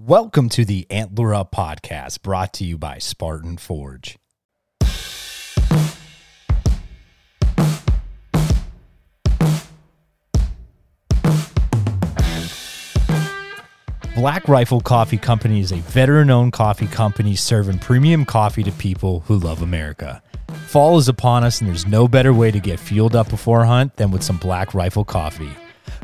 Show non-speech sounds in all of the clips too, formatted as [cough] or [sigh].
Welcome to the Antler Up podcast brought to you by Spartan Forge. Black Rifle Coffee Company is a veteran owned coffee company serving premium coffee to people who love America. Fall is upon us, and there's no better way to get fueled up before a hunt than with some Black Rifle coffee.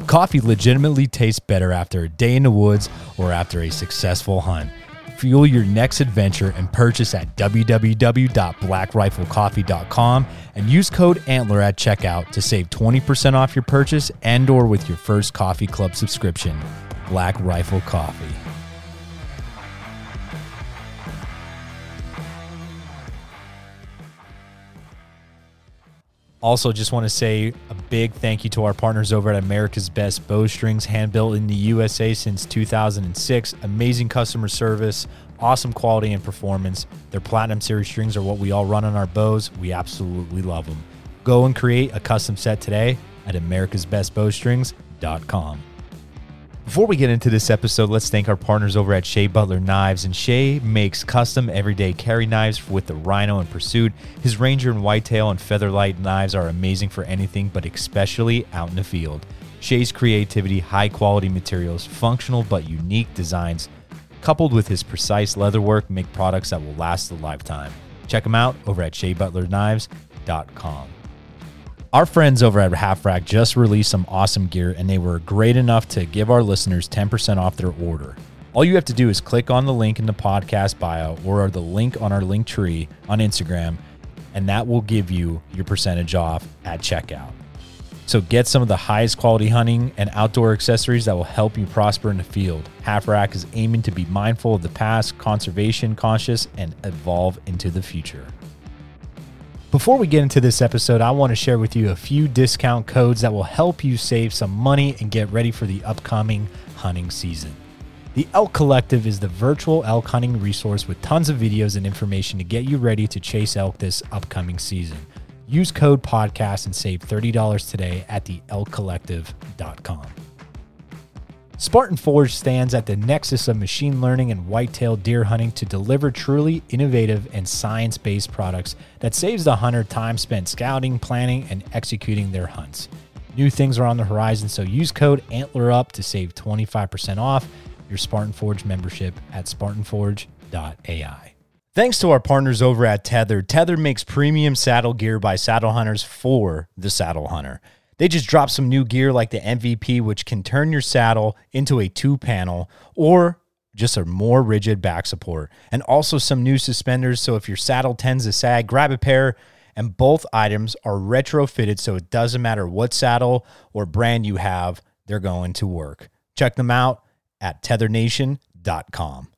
Coffee legitimately tastes better after a day in the woods or after a successful hunt. Fuel your next adventure and purchase at www.blackriflecoffee.com and use code ANTLER at checkout to save 20% off your purchase and or with your first coffee club subscription. Black Rifle Coffee. Also, just want to say a big thank you to our partners over at America's Best Bowstrings, hand built in the USA since 2006. Amazing customer service, awesome quality and performance. Their Platinum Series strings are what we all run on our bows. We absolutely love them. Go and create a custom set today at americasbestbowstrings.com. Before we get into this episode, let's thank our partners over at Shea Butler Knives. And Shea makes custom everyday carry knives with the Rhino and Pursuit. His Ranger and Whitetail and Featherlight knives are amazing for anything, but especially out in the field. Shea's creativity, high quality materials, functional but unique designs, coupled with his precise leatherwork, make products that will last a lifetime. Check him out over at SheaButlerKnives.com. Our friends over at Half Rack just released some awesome gear and they were great enough to give our listeners 10% off their order. All you have to do is click on the link in the podcast bio or the link on our link tree on Instagram, and that will give you your percentage off at checkout. So get some of the highest quality hunting and outdoor accessories that will help you prosper in the field. Half Rack is aiming to be mindful of the past, conservation conscious, and evolve into the future. Before we get into this episode, I want to share with you a few discount codes that will help you save some money and get ready for the upcoming hunting season. The Elk Collective is the virtual elk hunting resource with tons of videos and information to get you ready to chase elk this upcoming season. Use code podcast and save $30 today at theelkcollective.com. Spartan Forge stands at the nexus of machine learning and whitetail deer hunting to deliver truly innovative and science based products that saves the hunter time spent scouting, planning, and executing their hunts. New things are on the horizon, so use code ANTLERUP to save 25% off your Spartan Forge membership at spartanforge.ai. Thanks to our partners over at Tether, Tether makes premium saddle gear by saddle hunters for the saddle hunter. They just dropped some new gear like the MVP, which can turn your saddle into a two panel or just a more rigid back support, and also some new suspenders. So if your saddle tends to sag, grab a pair. And both items are retrofitted, so it doesn't matter what saddle or brand you have, they're going to work. Check them out at tethernation.com.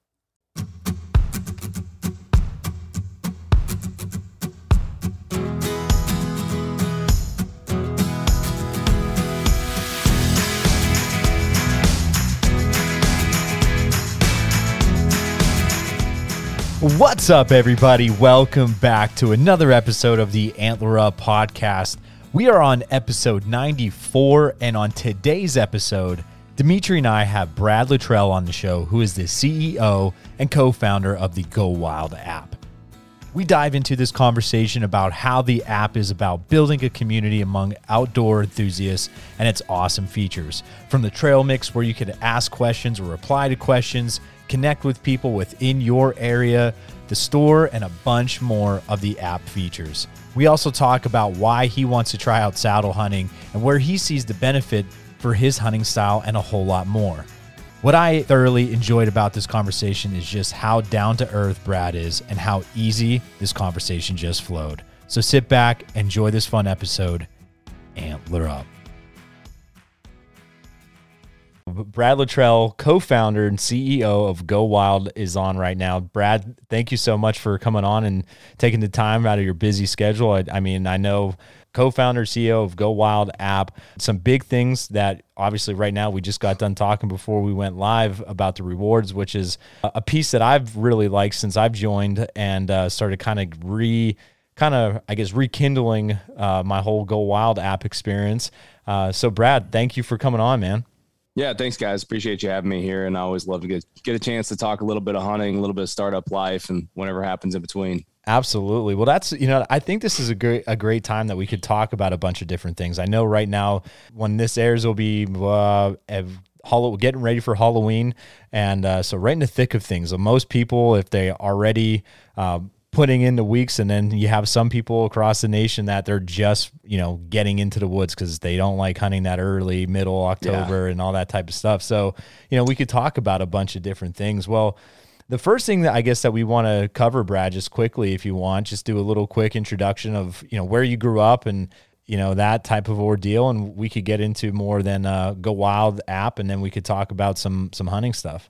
What's up, everybody? Welcome back to another episode of the Antler Up podcast. We are on episode 94, and on today's episode, Dimitri and I have Brad Luttrell on the show, who is the CEO and co founder of the Go Wild app. We dive into this conversation about how the app is about building a community among outdoor enthusiasts and its awesome features. From the trail mix, where you can ask questions or reply to questions, connect with people within your area, the store, and a bunch more of the app features. We also talk about why he wants to try out saddle hunting and where he sees the benefit for his hunting style and a whole lot more. What I thoroughly enjoyed about this conversation is just how down to earth Brad is and how easy this conversation just flowed. So sit back, enjoy this fun episode, antler up. Brad Luttrell, co-founder and CEO of Go Wild, is on right now. Brad, thank you so much for coming on and taking the time out of your busy schedule. I, I mean, I know co-founder CEO of Go Wild app. Some big things that obviously right now we just got done talking before we went live about the rewards, which is a piece that I've really liked since I've joined and uh, started kind of re kind of I guess rekindling uh, my whole Go Wild app experience. Uh, so Brad, thank you for coming on, man. Yeah, thanks, guys. Appreciate you having me here, and I always love to get get a chance to talk a little bit of hunting, a little bit of startup life, and whatever happens in between. Absolutely. Well, that's you know, I think this is a great a great time that we could talk about a bunch of different things. I know right now when this airs will be uh, getting ready for Halloween, and uh, so right in the thick of things. So most people, if they already uh, putting in the weeks and then you have some people across the nation that they're just you know getting into the woods because they don't like hunting that early middle october yeah. and all that type of stuff. So you know we could talk about a bunch of different things. Well the first thing that i guess that we want to cover brad just quickly if you want just do a little quick introduction of you know where you grew up and you know that type of ordeal and we could get into more than uh, go wild app and then we could talk about some some hunting stuff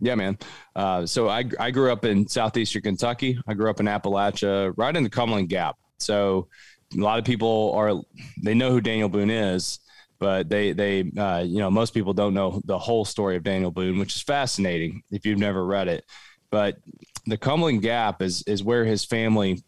yeah, man. Uh, so I, I grew up in southeastern Kentucky. I grew up in Appalachia, right in the Cumberland Gap. So a lot of people are they know who Daniel Boone is, but they they uh, you know most people don't know the whole story of Daniel Boone, which is fascinating if you've never read it. But the Cumberland Gap is is where his family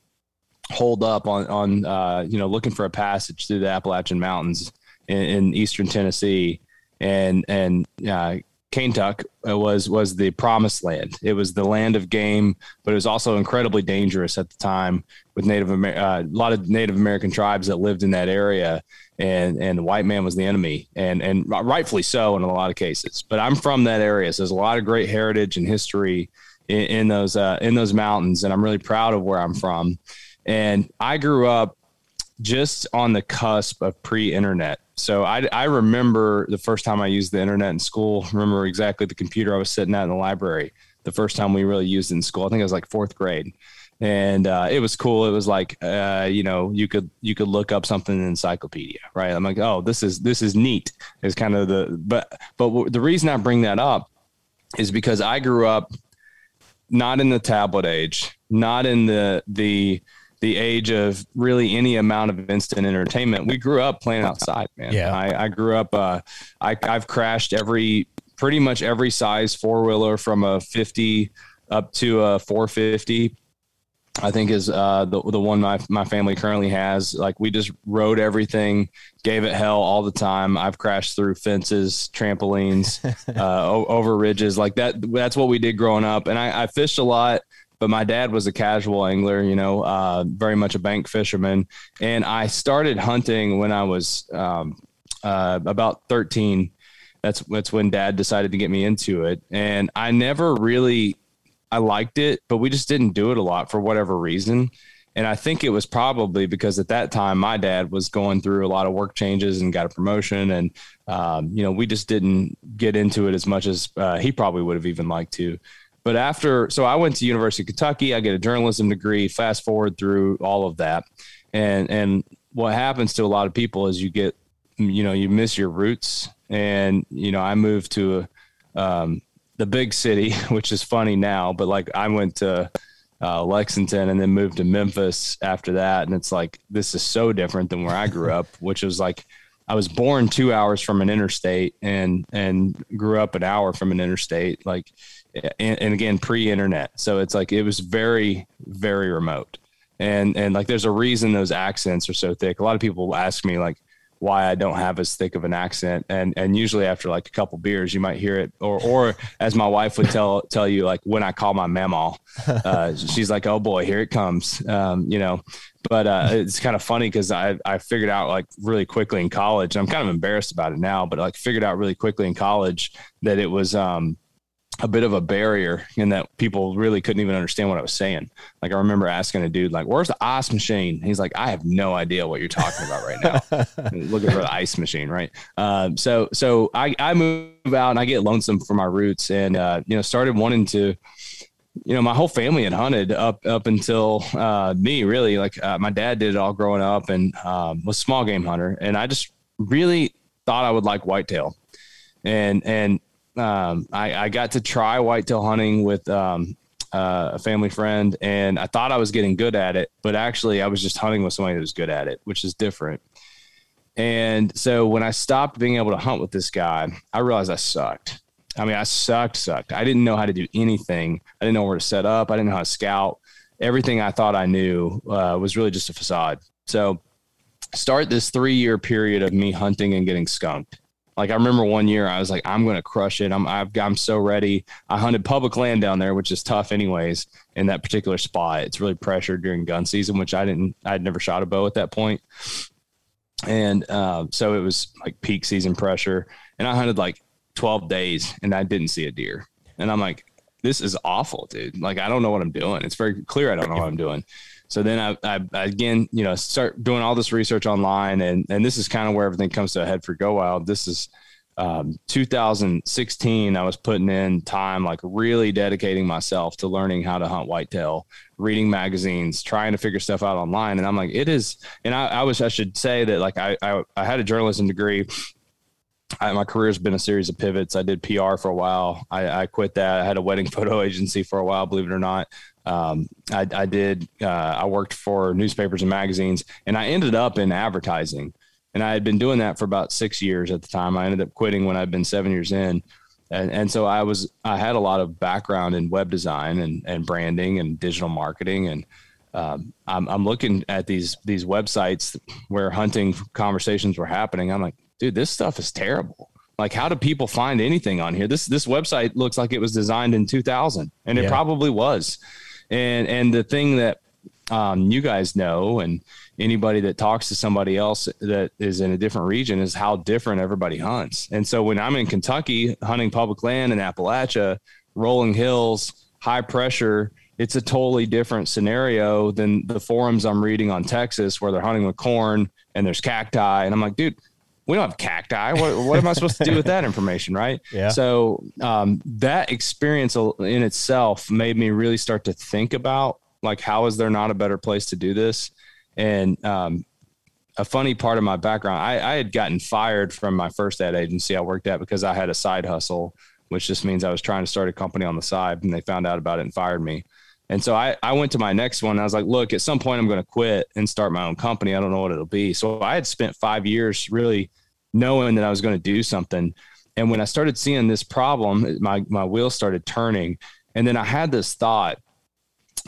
holed up on on uh, you know looking for a passage through the Appalachian Mountains in, in eastern Tennessee, and and uh, Kaintuck uh, was was the promised land. It was the land of game, but it was also incredibly dangerous at the time with Native Amer- uh, a lot of Native American tribes that lived in that area, and and the white man was the enemy, and and rightfully so in a lot of cases. But I'm from that area, so there's a lot of great heritage and history in, in those uh, in those mountains, and I'm really proud of where I'm from. And I grew up just on the cusp of pre-internet. So I, I remember the first time I used the internet in school. Remember exactly the computer I was sitting at in the library. The first time we really used it in school, I think it was like fourth grade, and uh, it was cool. It was like uh, you know you could you could look up something in encyclopedia, right? I'm like, oh, this is this is neat. Is kind of the but but the reason I bring that up is because I grew up not in the tablet age, not in the the the age of really any amount of instant entertainment. We grew up playing outside, man. Yeah. I, I grew up, uh, I, I've crashed every, pretty much every size four wheeler from a 50 up to a 450. I think is uh, the the one my my family currently has. Like we just rode everything, gave it hell all the time. I've crashed through fences, trampolines, [laughs] uh, over ridges, like that. That's what we did growing up. And I, I fished a lot but my dad was a casual angler, you know, uh, very much a bank fisherman. And I started hunting when I was um, uh, about 13. That's that's when dad decided to get me into it. And I never really I liked it, but we just didn't do it a lot for whatever reason. And I think it was probably because at that time my dad was going through a lot of work changes and got a promotion, and um, you know we just didn't get into it as much as uh, he probably would have even liked to. But after, so I went to University of Kentucky. I get a journalism degree. Fast forward through all of that, and and what happens to a lot of people is you get, you know, you miss your roots. And you know, I moved to um, the big city, [laughs] which is funny now, but like I went to uh, Lexington and then moved to Memphis after that, and it's like this is so different than where I grew up, [laughs] which was like I was born two hours from an interstate and and grew up an hour from an interstate. Like and, and again pre-internet so it's like it was very very remote and and like there's a reason those accents are so thick a lot of people ask me like why I don't have as thick of an accent. And and usually after like a couple beers, you might hear it. Or or as my wife would tell tell you, like when I call my mama, [laughs] uh, she's like, "Oh boy, here it comes." Um, you know. But uh, it's kind of funny because I I figured out like really quickly in college. I'm kind of embarrassed about it now, but like figured out really quickly in college that it was um a bit of a barrier in that people really couldn't even understand what I was saying. Like I remember asking a dude, like, "Where's the ice machine?" He's like, "I have no idea what you're talking about right now." [laughs] Looking for the ice machine, right? Um, so, so I I move out and I get lonesome for my roots, and uh, you know, started wanting to. You know, my whole family had hunted up up until uh, me. Really, like uh, my dad did it all growing up, and um, was small game hunter, and I just really thought I would like whitetail, and and um, I, I, got to try whitetail hunting with um, uh, a family friend, and I thought I was getting good at it, but actually I was just hunting with somebody that was good at it, which is different. And so when I stopped being able to hunt with this guy, I realized I sucked. I mean, I sucked, sucked. I didn't know how to do anything. I didn't know where to set up. I didn't know how to scout. Everything I thought I knew uh, was really just a facade. So, start this three year period of me hunting and getting skunked Like I remember one year, I was like, I'm going to crush it. I'm I've, I'm so ready. I hunted public land down there, which is tough anyways. In that particular spot, it's really pressured during gun season, which I didn't. I'd never shot a bow at that point, and uh, so it was like peak season pressure. And I hunted like 12 days, and I didn't see a deer. And I'm like, this is awful, dude. Like I don't know what I'm doing. It's very clear I don't know what I'm doing. So then I, I, I, again, you know, start doing all this research online, and and this is kind of where everything comes to a head for Go Wild. This is um, 2016. I was putting in time, like really dedicating myself to learning how to hunt whitetail, reading magazines, trying to figure stuff out online. And I'm like, it is. And I, I was, I should say that like I, I, I had a journalism degree. I, my career has been a series of pivots. I did PR for a while. I, I, quit that. I had a wedding [laughs] photo agency for a while, believe it or not. Um, I, I, did. Uh, I worked for newspapers and magazines, and I ended up in advertising. And I had been doing that for about six years at the time. I ended up quitting when I'd been seven years in, and, and so I was. I had a lot of background in web design and, and branding and digital marketing, and um, I'm, I'm looking at these these websites where hunting conversations were happening. I'm like, dude, this stuff is terrible. Like, how do people find anything on here? This this website looks like it was designed in 2000, and it probably was. And and the thing that um, you guys know, and anybody that talks to somebody else that is in a different region, is how different everybody hunts. And so when I'm in Kentucky hunting public land in Appalachia, rolling hills, high pressure, it's a totally different scenario than the forums I'm reading on Texas where they're hunting with corn and there's cacti. And I'm like, dude, we don't have cacti. What, what am I supposed to do with that information? Right. [laughs] Yeah. So um, that experience in itself made me really start to think about like, how is there not a better place to do this? And um, a funny part of my background, I, I had gotten fired from my first ad agency I worked at because I had a side hustle, which just means I was trying to start a company on the side and they found out about it and fired me. And so I, I went to my next one. I was like, look, at some point I'm going to quit and start my own company. I don't know what it'll be. So I had spent five years really knowing that I was going to do something. And when I started seeing this problem, my, my wheels started turning. And then I had this thought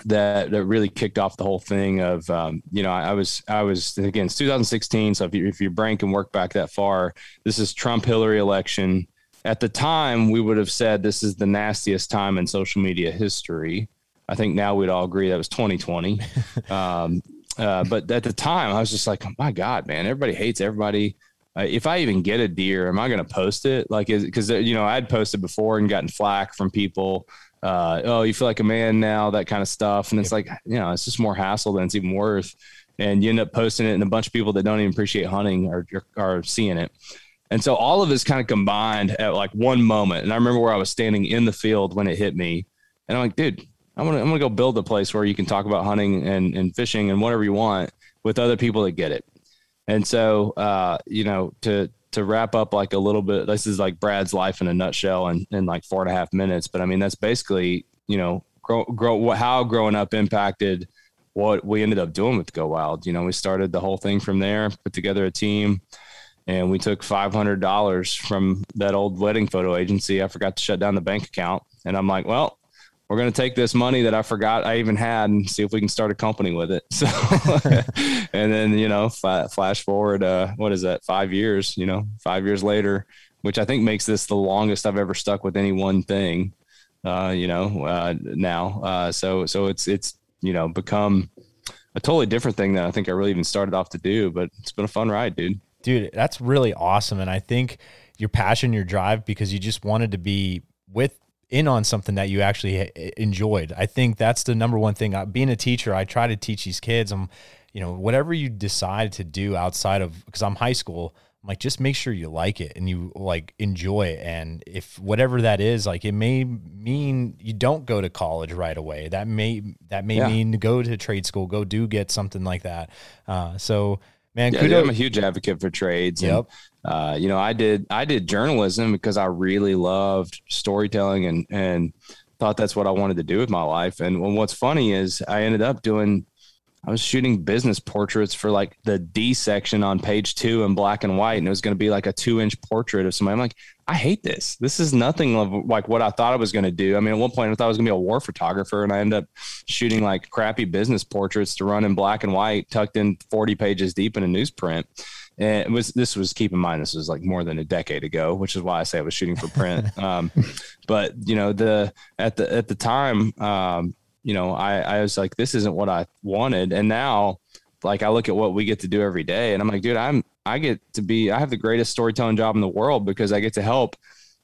that, that really kicked off the whole thing of, um, you know, I, I, was, I was, again, it's 2016. So if, you, if your brain can work back that far, this is Trump Hillary election. At the time, we would have said this is the nastiest time in social media history. I think now we'd all agree that was 2020. [laughs] um, uh, but at the time, I was just like, oh my God, man, everybody hates everybody. Uh, if I even get a deer, am I going to post it? Like, is because uh, you know, I'd posted before and gotten flack from people. Uh, oh, you feel like a man now, that kind of stuff, and it's like, you know, it's just more hassle than it's even worth. And you end up posting it, and a bunch of people that don't even appreciate hunting are are seeing it. And so all of this kind of combined at like one moment. And I remember where I was standing in the field when it hit me, and I'm like, dude, I'm gonna I'm gonna go build a place where you can talk about hunting and, and fishing and whatever you want with other people that get it. And so uh, you know, to to wrap up like a little bit, this is like Brad's life in a nutshell in, in like four and a half minutes. But I mean, that's basically, you know, grow, grow how growing up impacted what we ended up doing with Go Wild. You know, we started the whole thing from there, put together a team, and we took $500 from that old wedding photo agency. I forgot to shut down the bank account. And I'm like, well, we're going to take this money that I forgot I even had and see if we can start a company with it. [laughs] So, [laughs] and then, you know, flash forward, uh, what is that? Five years, you know, five years later, which I think makes this the longest I've ever stuck with any one thing, uh, you know, uh, now. Uh, so, so it's, it's, you know, become a totally different thing that I think I really even started off to do, but it's been a fun ride, dude. Dude, that's really awesome. And I think your passion, your drive, because you just wanted to be with in on something that you actually eh, eh, enjoyed. I think that's the number one thing. Being a teacher, I try to teach these kids. I'm, you know, whatever you decide to do outside of because I'm high school. I'm like, just make sure you like it and you like enjoy it. And if whatever that is, like it may mean you don't go to college right away. That may that may yeah. mean go to trade school, go do get something like that. Uh, so man, yeah, kudos. I'm a huge advocate for trades. Yep. Uh, you know, I did I did journalism because I really loved storytelling and and thought that's what I wanted to do with my life. And what's funny is I ended up doing I was shooting business portraits for like the D section on page two in black and white, and it was going to be like a two inch portrait of somebody. I'm like, I hate this. This is nothing of like what I thought I was going to do. I mean, at one point I thought I was going to be a war photographer, and I ended up shooting like crappy business portraits to run in black and white, tucked in 40 pages deep in a newsprint. And it was this was keep in mind this was like more than a decade ago, which is why I say I was shooting for print. [laughs] um, but you know the at the at the time, um, you know I I was like this isn't what I wanted, and now like I look at what we get to do every day, and I'm like, dude, I'm I get to be I have the greatest storytelling job in the world because I get to help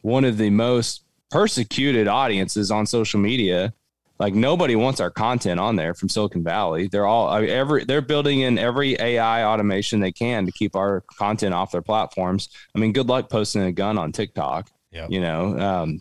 one of the most persecuted audiences on social media like nobody wants our content on there from Silicon Valley. They're all every they're building in every AI automation they can to keep our content off their platforms. I mean, good luck posting a gun on TikTok. Yep. You know, um,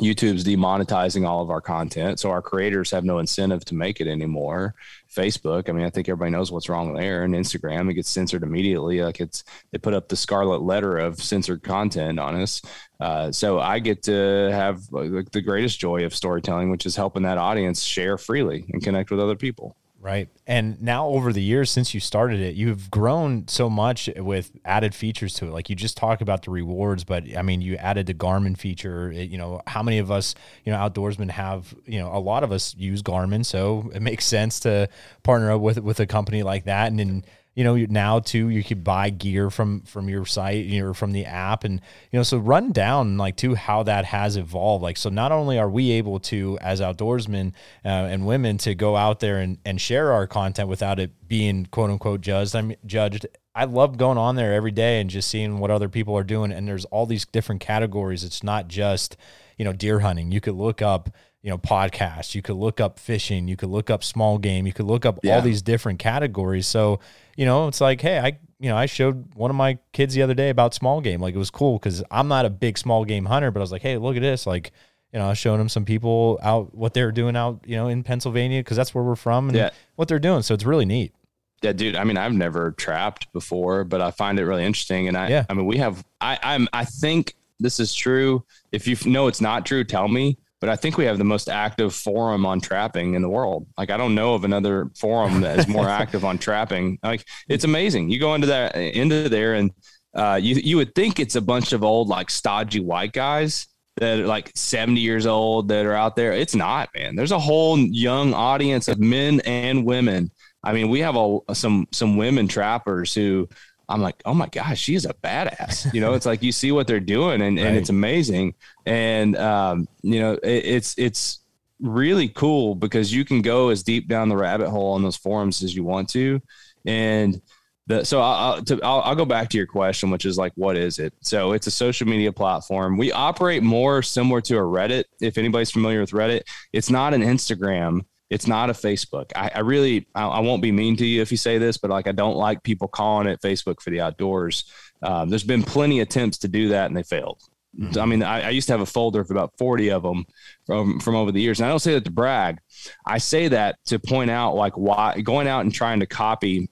YouTube's demonetizing all of our content, so our creators have no incentive to make it anymore. Facebook, I mean, I think everybody knows what's wrong there, and Instagram, it gets censored immediately. Like it's they put up the scarlet letter of censored content on us. Uh, so I get to have the greatest joy of storytelling, which is helping that audience share freely and connect with other people. Right. And now over the years since you started it, you've grown so much with added features to it. Like you just talk about the rewards, but I mean, you added the Garmin feature. It, you know, how many of us, you know, outdoorsmen have, you know, a lot of us use Garmin, so it makes sense to partner up with with a company like that and then you know now too you could buy gear from from your site you know from the app and you know so run down like to how that has evolved. Like so not only are we able to as outdoorsmen uh, and women to go out there and, and share our content without it being quote unquote judged i'm judged i love going on there every day and just seeing what other people are doing. And there's all these different categories. It's not just you know deer hunting. You could look up you know podcasts. You could look up fishing. You could look up small game. You could look up yeah. all these different categories. So you know, it's like, hey, I you know, I showed one of my kids the other day about small game. Like it was cool because I'm not a big small game hunter, but I was like, hey, look at this. Like, you know, I was showing them some people out what they're doing out, you know, in Pennsylvania because that's where we're from and yeah. what they're doing. So it's really neat. Yeah, dude. I mean, I've never trapped before, but I find it really interesting. And I, yeah. I mean, we have. I, I'm. I think this is true. If you know it's not true, tell me but I think we have the most active forum on trapping in the world. Like I don't know of another forum that is more [laughs] active on trapping. Like it's amazing. You go into that into there and uh, you you would think it's a bunch of old like stodgy white guys that are like 70 years old that are out there. It's not, man. There's a whole young audience of men and women. I mean, we have a, some some women trappers who I'm like, oh my gosh, she's a badass. You know, it's like you see what they're doing and, right. and it's amazing. And um, you know, it, it's it's really cool because you can go as deep down the rabbit hole on those forums as you want to. And the, so I'll, to, I'll, I'll go back to your question, which is like, what is it? So it's a social media platform. We operate more similar to a Reddit. If anybody's familiar with Reddit, it's not an Instagram it's not a Facebook. I, I really, I, I, won't be mean to you if you say this, but like I don't like people calling it Facebook for the outdoors. Um, there's been plenty of attempts to do that and they failed. Mm-hmm. I mean, I, I, used to have a folder of about 40 of them from, from over the years. And I don't say that to brag. I say that to point out like why going out and trying to copy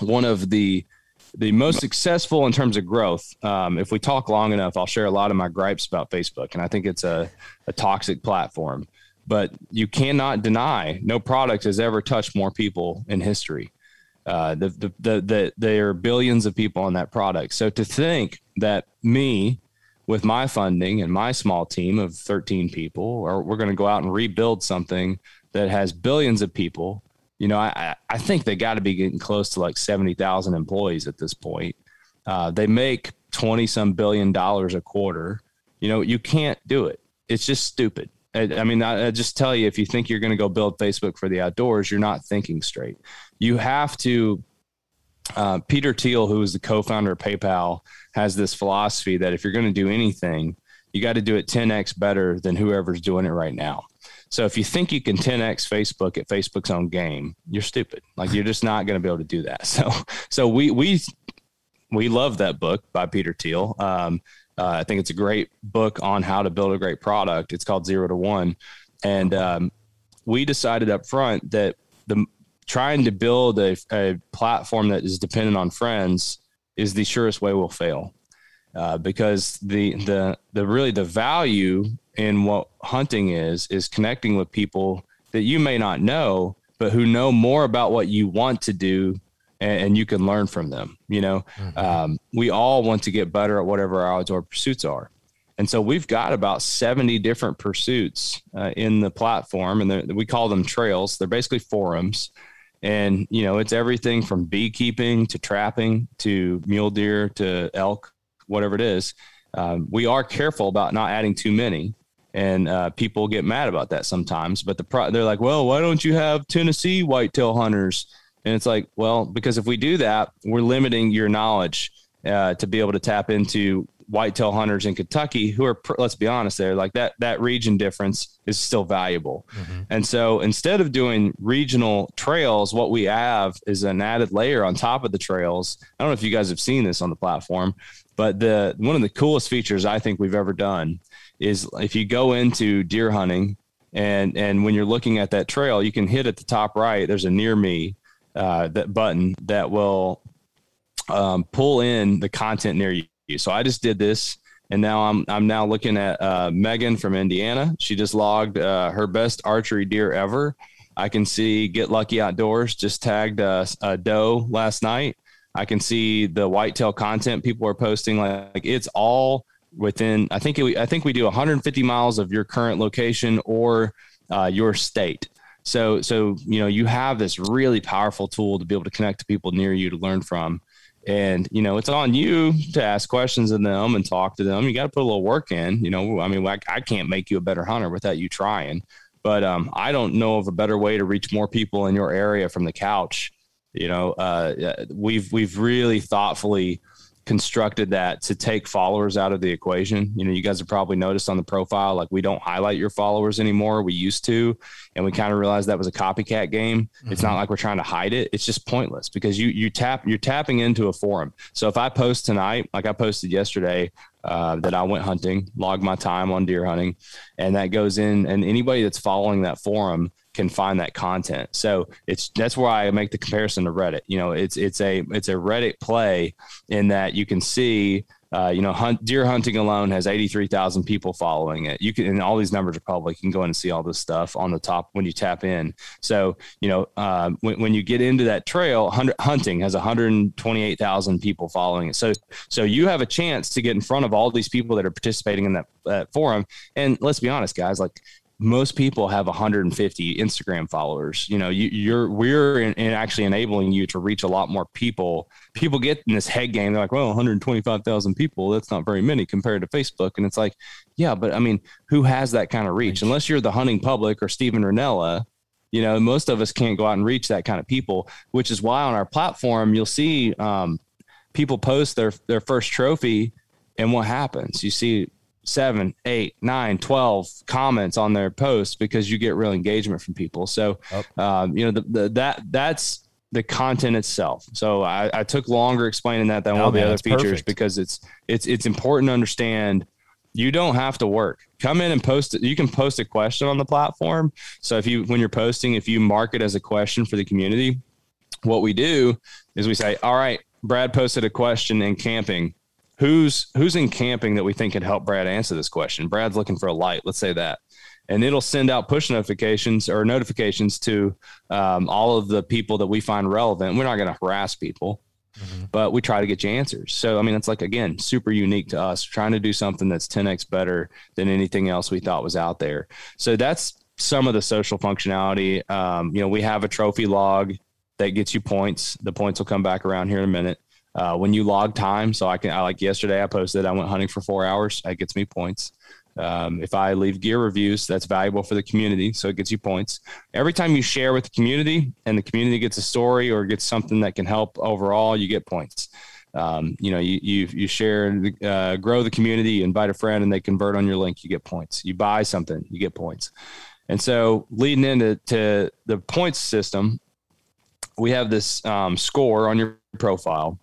one of the, the most successful in terms of growth. Um, if we talk long enough, I'll share a lot of my gripes about Facebook. And I think it's a, a toxic platform but you cannot deny no product has ever touched more people in history. Uh, the, the, the, the, there are billions of people on that product. So to think that me, with my funding and my small team of 13 people, or we're going to go out and rebuild something that has billions of people, you know, I, I think they got to be getting close to like 70,000 employees at this point. Uh, they make 20 some billion dollars a quarter. You know, you can't do it. It's just stupid. I, I mean, I, I, just tell you, if you think you're going to go build Facebook for the outdoors, you're not thinking straight. You have to. Uh, Peter Thiel, who is the co-founder of PayPal, has this philosophy that if you're going to do anything, you got to do it 10x better than whoever's doing it right now. So if you think you can 10x Facebook at Facebook's own game, you're stupid. Like you're just not going to be able to do that. [laughs] So so we we we love that book by Peter Thiel. Um, uh, I think it's a great book on how to build a great product. It's called Zero to One, and um, we decided up front that the trying to build a, a, platform that is dependent on friends is the surest way we'll fail, uh, because the the the really the value in what hunting is is connecting with people that you may not know, but who know more about what you want to do and, and you can learn from them. You know, mm-hmm. um, we all want to get better at whatever our outdoor pursuits are. And so we've got about 70 different pursuits uh, in the platform, and we call them trails. They're basically forums. And, you know, it's everything from beekeeping to trapping to mule deer to elk, whatever it is. Um, we are careful about not adding too many. And uh, people get mad about that sometimes. But the pro- they're like, well, why don't you have Tennessee whitetail hunters? And it's like, well, because if we do that, we're limiting your knowledge uh, to be able to tap into whitetail hunters in Kentucky who are, let's be honest, there like that that region difference is still valuable. Mm-hmm. And so instead of doing regional trails, what we have is an added layer on top of the trails. I don't know if you guys have seen this on the platform, but the one of the coolest features I think we've ever done is if you go into deer hunting and and when you're looking at that trail, you can hit at the top right. There's a near me uh, that button that will um, pull in the content near you so I just did this, and now I'm I'm now looking at uh, Megan from Indiana. She just logged uh, her best archery deer ever. I can see Get Lucky Outdoors just tagged a, a doe last night. I can see the whitetail content people are posting. Like, like it's all within. I think it, I think we do 150 miles of your current location or uh, your state. So so you know you have this really powerful tool to be able to connect to people near you to learn from. And, you know, it's on you to ask questions of them and talk to them. You got to put a little work in. You know, I mean, I, I can't make you a better hunter without you trying. But um, I don't know of a better way to reach more people in your area from the couch. You know, uh, we've we've really thoughtfully constructed that to take followers out of the equation. You know, you guys have probably noticed on the profile, like we don't highlight your followers anymore. We used to, and we kind of realized that was a copycat game. Mm-hmm. It's not mm-hmm. like we're trying to hide it. It's just pointless because you you tap you're tapping into a forum. So if I post tonight, like I posted yesterday, uh, that I went hunting, log my time on deer hunting, and that goes in. And anybody that's following that forum can find that content. So it's that's why I make the comparison to Reddit. You know, it's it's a it's a Reddit play in that you can see uh, you know, hunt, deer hunting alone has 83,000 people following it. You can, and all these numbers are public. You can go in and see all this stuff on the top when you tap in. So, you know, uh, when, when you get into that trail, hunting has 128,000 people following it. So, so you have a chance to get in front of all these people that are participating in that, that forum. And let's be honest, guys, like most people have 150 Instagram followers. You know, you, are we're in, in, actually enabling you to reach a lot more people. People get in this head game. They're like, well, 125,000 people. That's not very many compared to Facebook. And it's like, yeah, but I mean, who has that kind of reach? Unless you're the hunting public or Steven Rinella, you know, most of us can't go out and reach that kind of people. Which is why on our platform you'll see um, people post their their first trophy, and what happens? You see seven, eight, nine, 12 comments on their posts because you get real engagement from people. So, oh. um, you know, the, the, that that's the content itself. So I, I took longer explaining that than oh, all the other features perfect. because it's, it's, it's important to understand you don't have to work. Come in and post it. You can post a question on the platform. So if you, when you're posting, if you mark it as a question for the community, what we do is we say, all right, Brad posted a question in camping who's who's in camping that we think could help Brad answer this question. Brad's looking for a light. Let's say that. And it'll send out push notifications or notifications to um, all of the people that we find relevant. We're not going to harass people, mm-hmm. but we try to get you answers. So, I mean, it's like, again, super unique to us, trying to do something that's 10x better than anything else we thought was out there. So, that's some of the social functionality. Um, you know, we have a trophy log that gets you points. The points will come back around here in a minute. Uh, when you log time, so I can, I like yesterday, I posted I went hunting for four hours. That gets me points. Um, if I leave gear reviews, that's valuable for the community, so it gets you points. Every time you share with the community, and the community gets a story or gets something that can help overall, you get points. Um, you know, you you you share, uh, grow the community, invite a friend, and they convert on your link, you get points. You buy something, you get points. And so, leading into to the points system, we have this um, score on your profile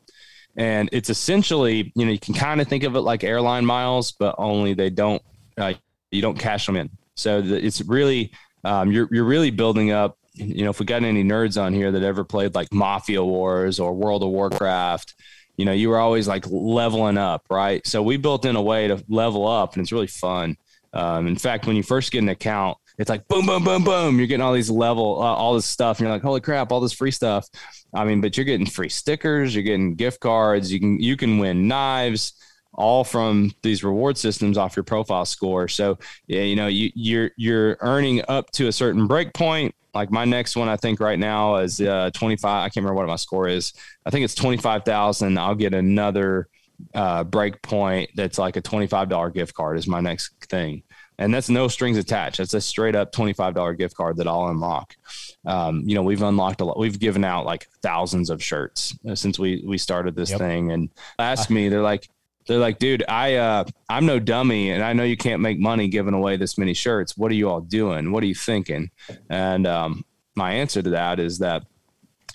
and it's essentially you know you can kind of think of it like airline miles but only they don't uh, you don't cash them in. So the, it's really um, you're, you're really building up you know if we got any nerds on here that ever played like mafia wars or world of warcraft you know you were always like leveling up right? So we built in a way to level up and it's really fun. Um, in fact when you first get an account it's like boom, boom, boom, boom. You're getting all these level, uh, all this stuff, and you're like, holy crap, all this free stuff. I mean, but you're getting free stickers, you're getting gift cards, you can you can win knives. all from these reward systems off your profile score. So yeah, you know, you, you're you're earning up to a certain break point. Like my next one, I think right now is uh, 25. I can't remember what my score is. I think it's 25,000. I'll get another uh, break point that's like a $25 gift card is my next thing. And that's no strings attached. That's a straight up $25 gift card that I'll unlock. Um, you know, we've unlocked a lot. We've given out like thousands of shirts uh, since we, we started this yep. thing and ask me, they're like, they're like, dude, I uh, I'm no dummy, and I know you can't make money giving away this many shirts. What are you all doing? What are you thinking? And um, my answer to that is that,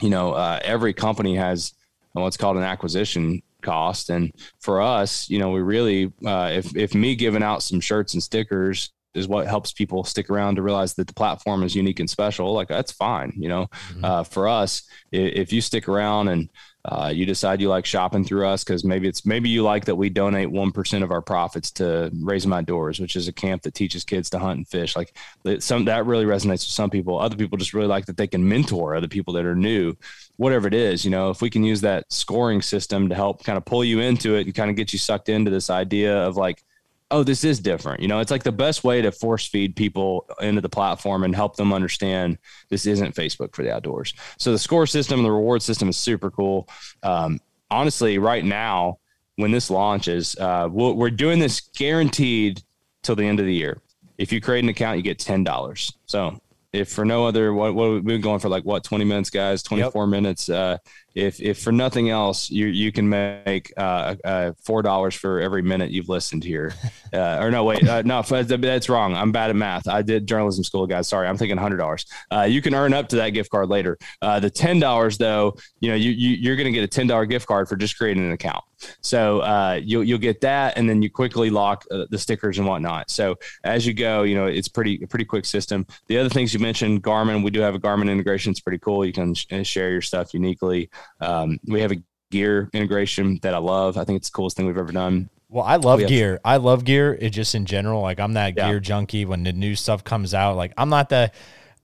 you know, uh, every company has what's called an acquisition cost, and for us, you know, we really, uh, if if me giving out some shirts and stickers is what helps people stick around to realize that the platform is unique and special. Like that's fine, you know. Mm-hmm. Uh, for us, if, if you stick around and uh, you decide you like shopping through us because maybe it's maybe you like that we donate one percent of our profits to Raising My Doors, which is a camp that teaches kids to hunt and fish. Like some that really resonates with some people. Other people just really like that they can mentor other people that are new, whatever it is. You know, if we can use that scoring system to help kind of pull you into it and kind of get you sucked into this idea of like oh, this is different. You know, it's like the best way to force feed people into the platform and help them understand this isn't Facebook for the outdoors. So the score system and the reward system is super cool. Um, honestly, right now, when this launches, uh, we we are doing this guaranteed till the end of the year. If you create an account, you get ten dollars. So if for no other, what, what we've been going for like what twenty minutes, guys, twenty four yep. minutes. Uh, if if for nothing else, you you can make uh, uh, four dollars for every minute you've listened here. [laughs] Uh, or no, wait, uh, no, that's wrong. I'm bad at math. I did journalism school, guys. Sorry, I'm thinking hundred dollars. Uh, you can earn up to that gift card later. Uh, the ten dollars though, you know, you, you you're going to get a ten dollar gift card for just creating an account. So uh, you'll you'll get that, and then you quickly lock uh, the stickers and whatnot. So as you go, you know, it's pretty a pretty quick system. The other things you mentioned, Garmin, we do have a Garmin integration. It's pretty cool. You can sh- share your stuff uniquely. Um, we have a gear integration that I love. I think it's the coolest thing we've ever done. Well, I love have, gear. I love gear. It just in general, like I'm that yeah. gear junkie. When the new stuff comes out, like I'm not the.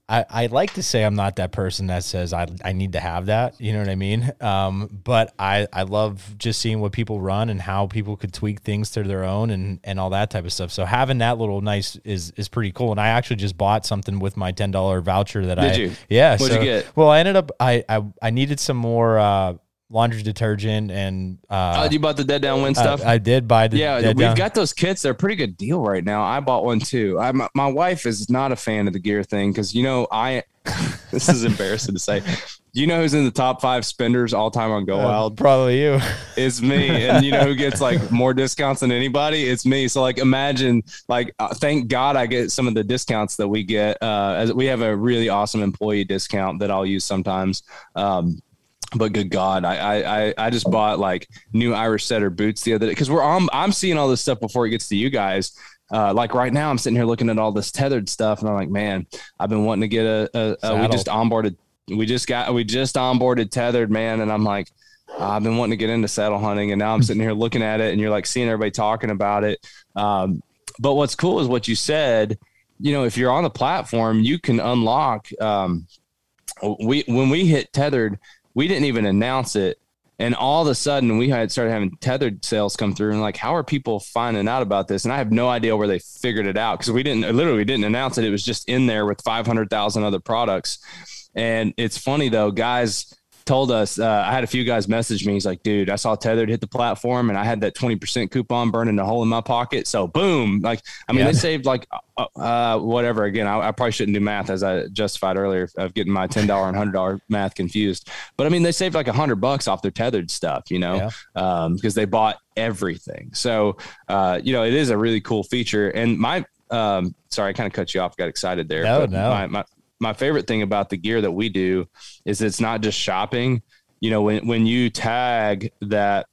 I, I like to say I'm not that person that says I, I need to have that. You know what I mean? Um, but I, I love just seeing what people run and how people could tweak things to their own and, and all that type of stuff. So having that little nice is is pretty cool. And I actually just bought something with my ten dollar voucher that Did I you? yeah. What'd so, you get? Well, I ended up I I, I needed some more uh, laundry detergent and uh oh, you bought the dead downwind stuff I, I did buy the yeah we've down. got those kits they're a pretty good deal right now i bought one too i my wife is not a fan of the gear thing because you know i [laughs] this is embarrassing to say you know who's in the top five spenders all time on Go uh, Wild? Probably you. It's me. And you know who gets like [laughs] more discounts than anybody? It's me. So like imagine like uh, thank God I get some of the discounts that we get. Uh, as we have a really awesome employee discount that I'll use sometimes. Um, but good God, I, I I just bought like new Irish setter boots the other day because we're on. I'm seeing all this stuff before it gets to you guys. Uh, like right now, I'm sitting here looking at all this Tethrd stuff, and I'm like, man, I've been wanting to get a. a, a we just onboarded. We just got. We just onboarded Tethrd, man, and I'm like, I've been wanting to get into saddle hunting, and now I'm sitting here looking at it, and you're like seeing everybody talking about it. Um, but what's cool is what you said. You know, if you're on the platform, you can unlock. Um, we when we hit Tethrd we didn't even announce it. And all of a sudden, we had started having Tethrd sales come through, and like, how are people finding out about this? And I have no idea where they figured it out because we didn't literally we didn't announce it. It was just in there with five hundred thousand other products. And it's funny though, guys told us uh, I had a few guys message me. He's like, dude, I saw Tethrd hit the platform and I had that 20% coupon burning a hole in my pocket. So boom, like, I mean, yeah. they saved like uh, uh, whatever. Again, I, I, probably shouldn't do math as I justified earlier of getting my $10 and $100 math confused. But I mean, they saved like a hundred bucks off their Tethrd stuff, you know, yeah. um, because they bought everything. So, uh, you know, it is a really cool feature. And my, um, sorry, I kind of cut you off, got excited there. No, no. My, my, my favorite thing about the gear that we do is it's not just shopping. You know, when when you tag that,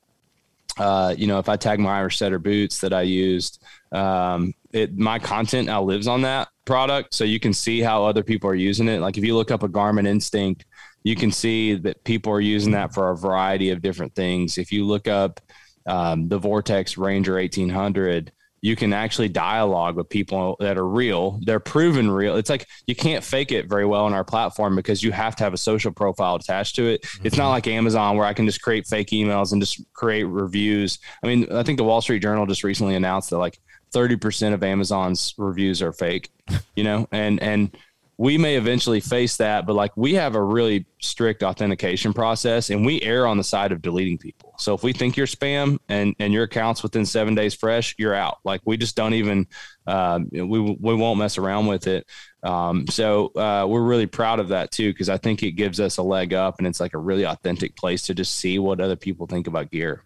uh, you know, if I tag my Irish setter boots that I used, um, it my content now lives on that product, so you can see how other people are using it. Like if you look up a Garmin Instinct, you can see that people are using that for a variety of different things. If you look up um, the Vortex Ranger 1800, you can actually dialogue with people that are real. They're proven real. It's like you can't fake it very well on our platform because you have to have a social profile attached to it. Mm-hmm. It's not like Amazon where I can just create fake emails and just create reviews. I mean, I think the Wall Street Journal just recently announced that like 30% of Amazon's reviews are fake, you know, and, and, we may eventually face that, but like we have a really strict authentication process and we err on the side of deleting people. So if we think you're spam and, and your account's within seven days fresh, you're out. Like we just don't even, uh, we, we won't mess around with it. Um, so uh, we're really proud of that too, because I think it gives us a leg up and it's like a really authentic place to just see what other people think about gear.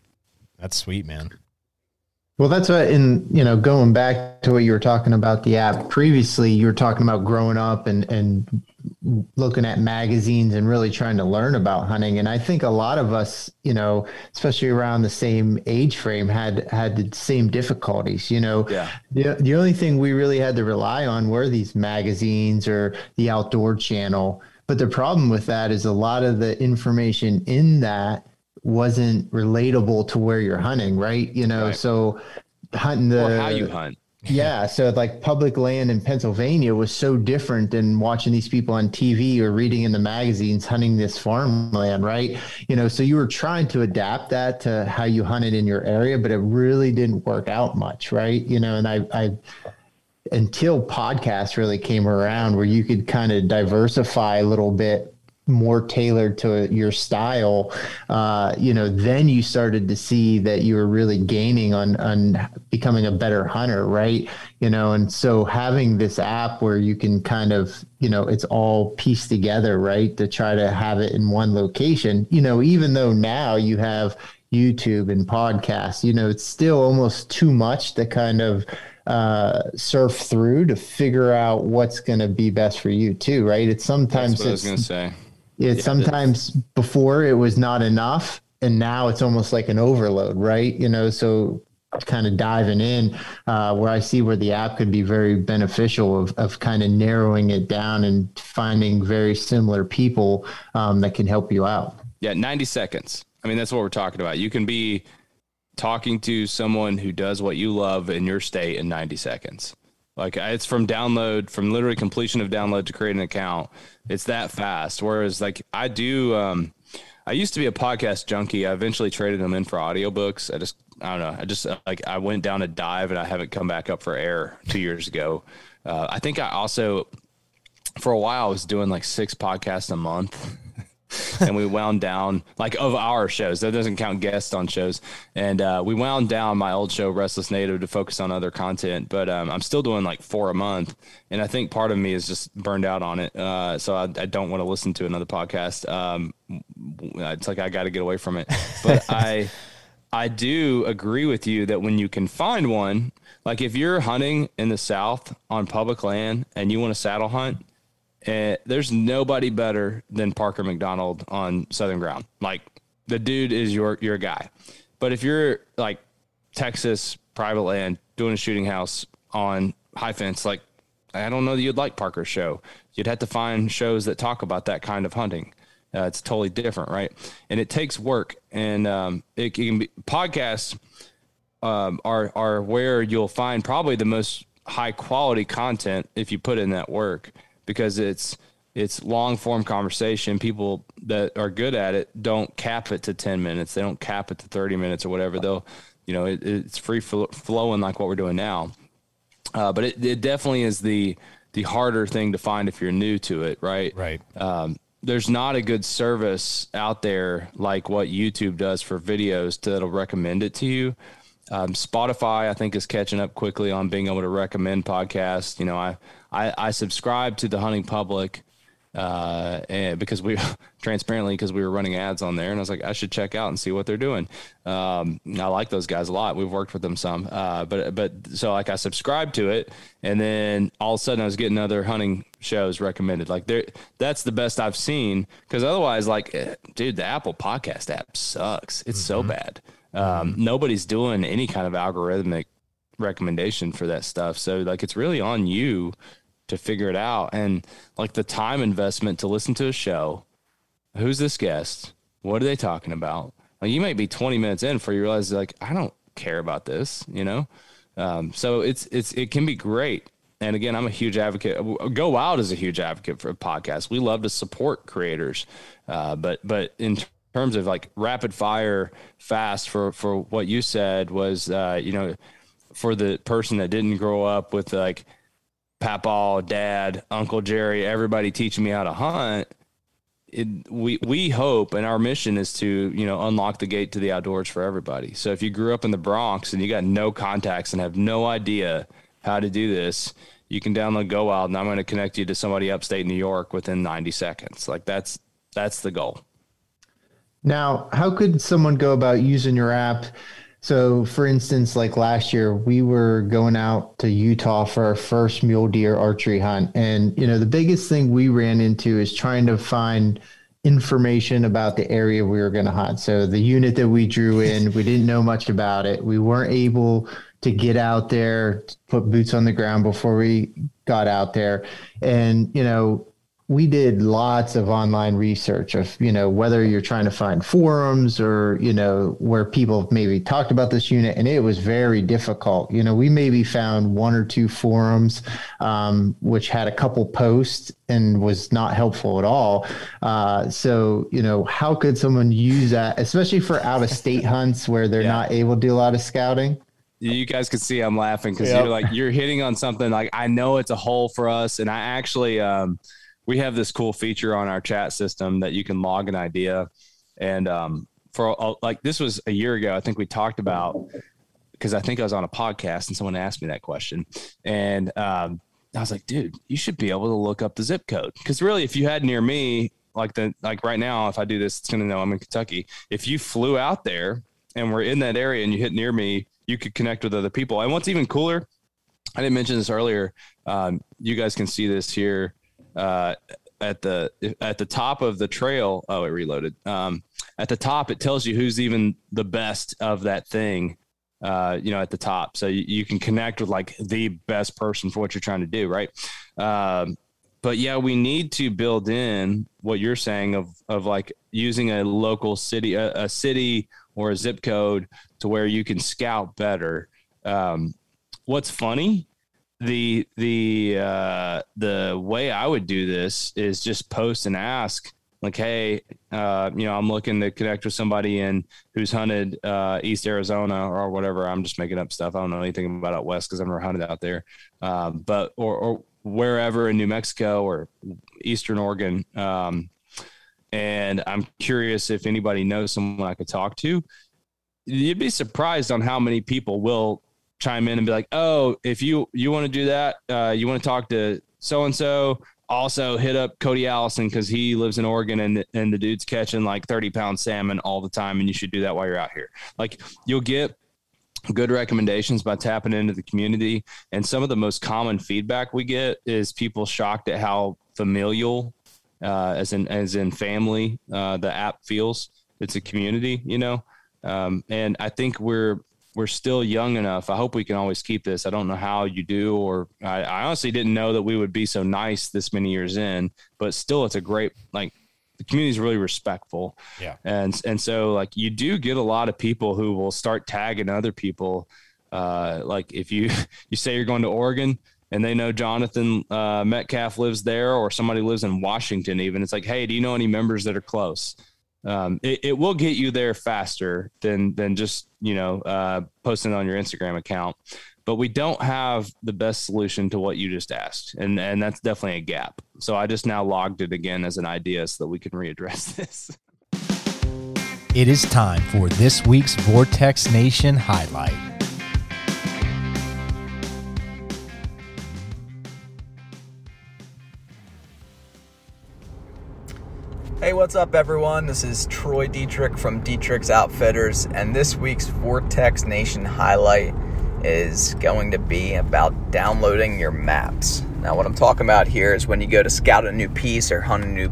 That's sweet, man. Well, that's what, in you know, going back to what you were talking about the app previously, you were talking about growing up and and looking at magazines and really trying to learn about hunting. And I think a lot of us, you know, especially around the same age frame, had had the same difficulties. You know, yeah. the the only thing we really had to rely on were these magazines or the Outdoor Channel. But the problem with that is a lot of the information in that wasn't relatable to where you're hunting, right? You know, right. so hunting the or how you hunt. [laughs] Yeah, so like public land in Pennsylvania was so different than watching these people on TV or reading in the magazines hunting this farmland, right? You know, so you were trying to adapt that to how you hunted in your area, but it really didn't work out much, right? You know, and I, I until podcasts really came around where you could kind of diversify a little bit more tailored to your style, uh, you know, then you started to see that you were really gaining on on becoming a better hunter, right? You know, and so having this app where you can kind of, you know, it's all pieced together, right, to try to have it in one location. You know, even though now you have YouTube and podcasts, you know, it's still almost too much to kind of uh, surf through to figure out what's going to be best for you too, right? It's sometimes That's what I was going to say it yeah, sometimes before it was not enough, and now it's almost like an overload, right? You know, so kind of diving in uh, where I see where the app could be very beneficial of, of kind of narrowing it down and finding very similar people um, that can help you out. Yeah, 90 seconds. I mean, that's what we're talking about. You can be talking to someone who does what you love in your state in 90 seconds. Like it's from download, from literally completion of download to create an account. It's that fast. Whereas like I do, um, I used to be a podcast junkie. I eventually traded them in for audiobooks. I just, I don't know. I just like I went down a dive and I haven't come back up for air two years ago. Uh, I think I also, for a while, I was doing like six podcasts a month. And we wound down like of our shows. That doesn't count guests on shows. And uh, we wound down my old show, Restless Native, to focus on other content. But um, I'm still doing like four a month, and I think part of me is just burned out on it. Uh, so I, I, don't want to listen to another podcast. Um, it's like I got to get away from it. But [laughs] I. I do agree with you that when you can find one, like if you're hunting in the South on public land and you want to saddle hunt, and there's nobody better than Parker McDonald on Southern Ground. Like the dude is your your guy. But if you're like Texas private land doing a shooting house on high fence, like I don't know that you'd like Parker's show. You'd have to find shows that talk about that kind of hunting. Uh, it's totally different, right? And it takes work, and um, it, can be podcasts um, are are where you'll find probably the most high quality content if you put in that work because it's it's long form conversation. People that are good at it don't cap it to 10 minutes. They don't cap it to 30 minutes or whatever. They'll, you know, it, it's free flowing like what we're doing now. Uh, but it, it definitely is the, the harder thing to find if you're new to it. Right. Right. Um, there's not a good service out there like what YouTube does for videos to, that'll recommend it to you. Um, Spotify, I think, is catching up quickly on being able to recommend podcasts. You know, I, I, I subscribe to the Hunting Public uh, and because we [laughs] transparently because we were running ads on there, and I was like, I should check out and see what they're doing. Um, I like those guys a lot. We've worked with them some, uh, but but so like I subscribed to it, and then all of a sudden I was getting other hunting shows recommended. Like there, that's the best I've seen. Because otherwise, like, eh, dude, the Apple Podcast app sucks. It's mm-hmm. so bad. Um, mm-hmm. Nobody's doing any kind of algorithmic recommendation for that stuff. So like it's really on you to figure it out and like the time investment to listen to a show. Who's this guest? What are they talking about? Like you might be 20 minutes in for you realize like I don't care about this, you know? Um, so it's it's it can be great. And again, I'm a huge advocate. Go Wild is a huge advocate for podcasts. We love to support creators, uh, but but in terms of like rapid fire, fast for for what you said was, uh, you know, for the person that didn't grow up with like Papa, Dad, Uncle Jerry, everybody teaching me how to hunt. It, we we hope, and our mission is to you know unlock the gate to the outdoors for everybody. So if you grew up in the Bronx and you got no contacts and have no idea how to do this, you can download Go Wild, and I'm going to connect you to somebody upstate New York within 90 seconds. Like that's that's the goal. Now, how could someone go about using your app? So, for instance, like last year, we were going out to Utah for our first mule deer archery hunt. And, you know, the biggest thing we ran into is trying to find information about the area we were going to hunt. So, the unit that we drew in, we didn't know much about it. We weren't able to get out there, put boots on the ground before we got out there. And, you know, we did lots of online research of you know whether you're trying to find forums or you know where people maybe talked about this unit and it was very difficult you know we maybe found one or two forums um, which had a couple posts and was not helpful at all uh, so you know how could someone use that especially for out of state [laughs] hunts where they're yeah. not able to do a lot of scouting you guys can see I'm laughing because yep. you're like you're hitting on something like I know it's a hole for us and I actually um we have this cool feature on our chat system that you can log an idea. And um, for uh, like this was a year ago, I think we talked about because I think I was on a podcast and someone asked me that question. And um, I was like, dude, you should be able to look up the zip code. Because really, if you had near me, like the like right now, if I do this, it's gonna know I'm in Kentucky. If you flew out there and we're in that area and you hit near me, you could connect with other people. And what's even cooler, I didn't mention this earlier. Um, you guys can see this here uh, at the at the top of the trail. Oh, it reloaded. Um, at the top, it tells you who's even the best of that thing. Uh, you know, at the top, so you, you, can connect with like the best person for what you're trying to do, right? Um, but yeah, we need to build in what you're saying of of like using a local city, a, a city or a zip code to where you can scout better. Um, what's funny the the uh, the way I would do this is just post and ask like, hey, uh, you know, I'm looking to connect with somebody in who's hunted uh, East Arizona or whatever. I'm just making up stuff. I don't know anything about out west because I've never hunted out there. Um, but or, or wherever in New Mexico or Eastern Oregon. Um, and I'm curious if anybody knows someone I could talk to. You'd be surprised on how many people will chime in and be like, "Oh, if you you want to do that, uh, you want to talk to so and so." Also, hit up Cody Allison because he lives in Oregon and and the dude's catching like thirty pound salmon all the time, and you should do that while you're out here. Like you'll get good recommendations by tapping into the community. And some of the most common feedback we get is people shocked at how familial, uh, as in as in family, uh, the app feels. It's a community, you know. Um, and I think we're we're still young enough. I hope we can always keep this. I don't know how you do, or I, I, honestly didn't know that we would be so nice this many years in. But still, it's a great like the community is really respectful. Yeah, and and so like you do get a lot of people who will start tagging other people. Uh, like if you [laughs] you say you're going to Oregon and they know Jonathan uh, Metcalf lives there, or somebody lives in Washington, even it's like, hey, do you know any members that are close? Um, it, it, will get you there faster than than just you know uh, posting on your Instagram account. But we don't have the best solution to what you just asked, and and that's definitely a gap. So I just now logged it again as an idea so that we can readdress [laughs] this. It is time for this week's Vortex Nation highlight. Hey, what's up, everyone? This is Troy Dietrich from Dietrich's Outfitters, and this week's Vortex Nation highlight is going to be about downloading your maps. Now, what I'm talking about here is when you go to scout a new piece or hunt a new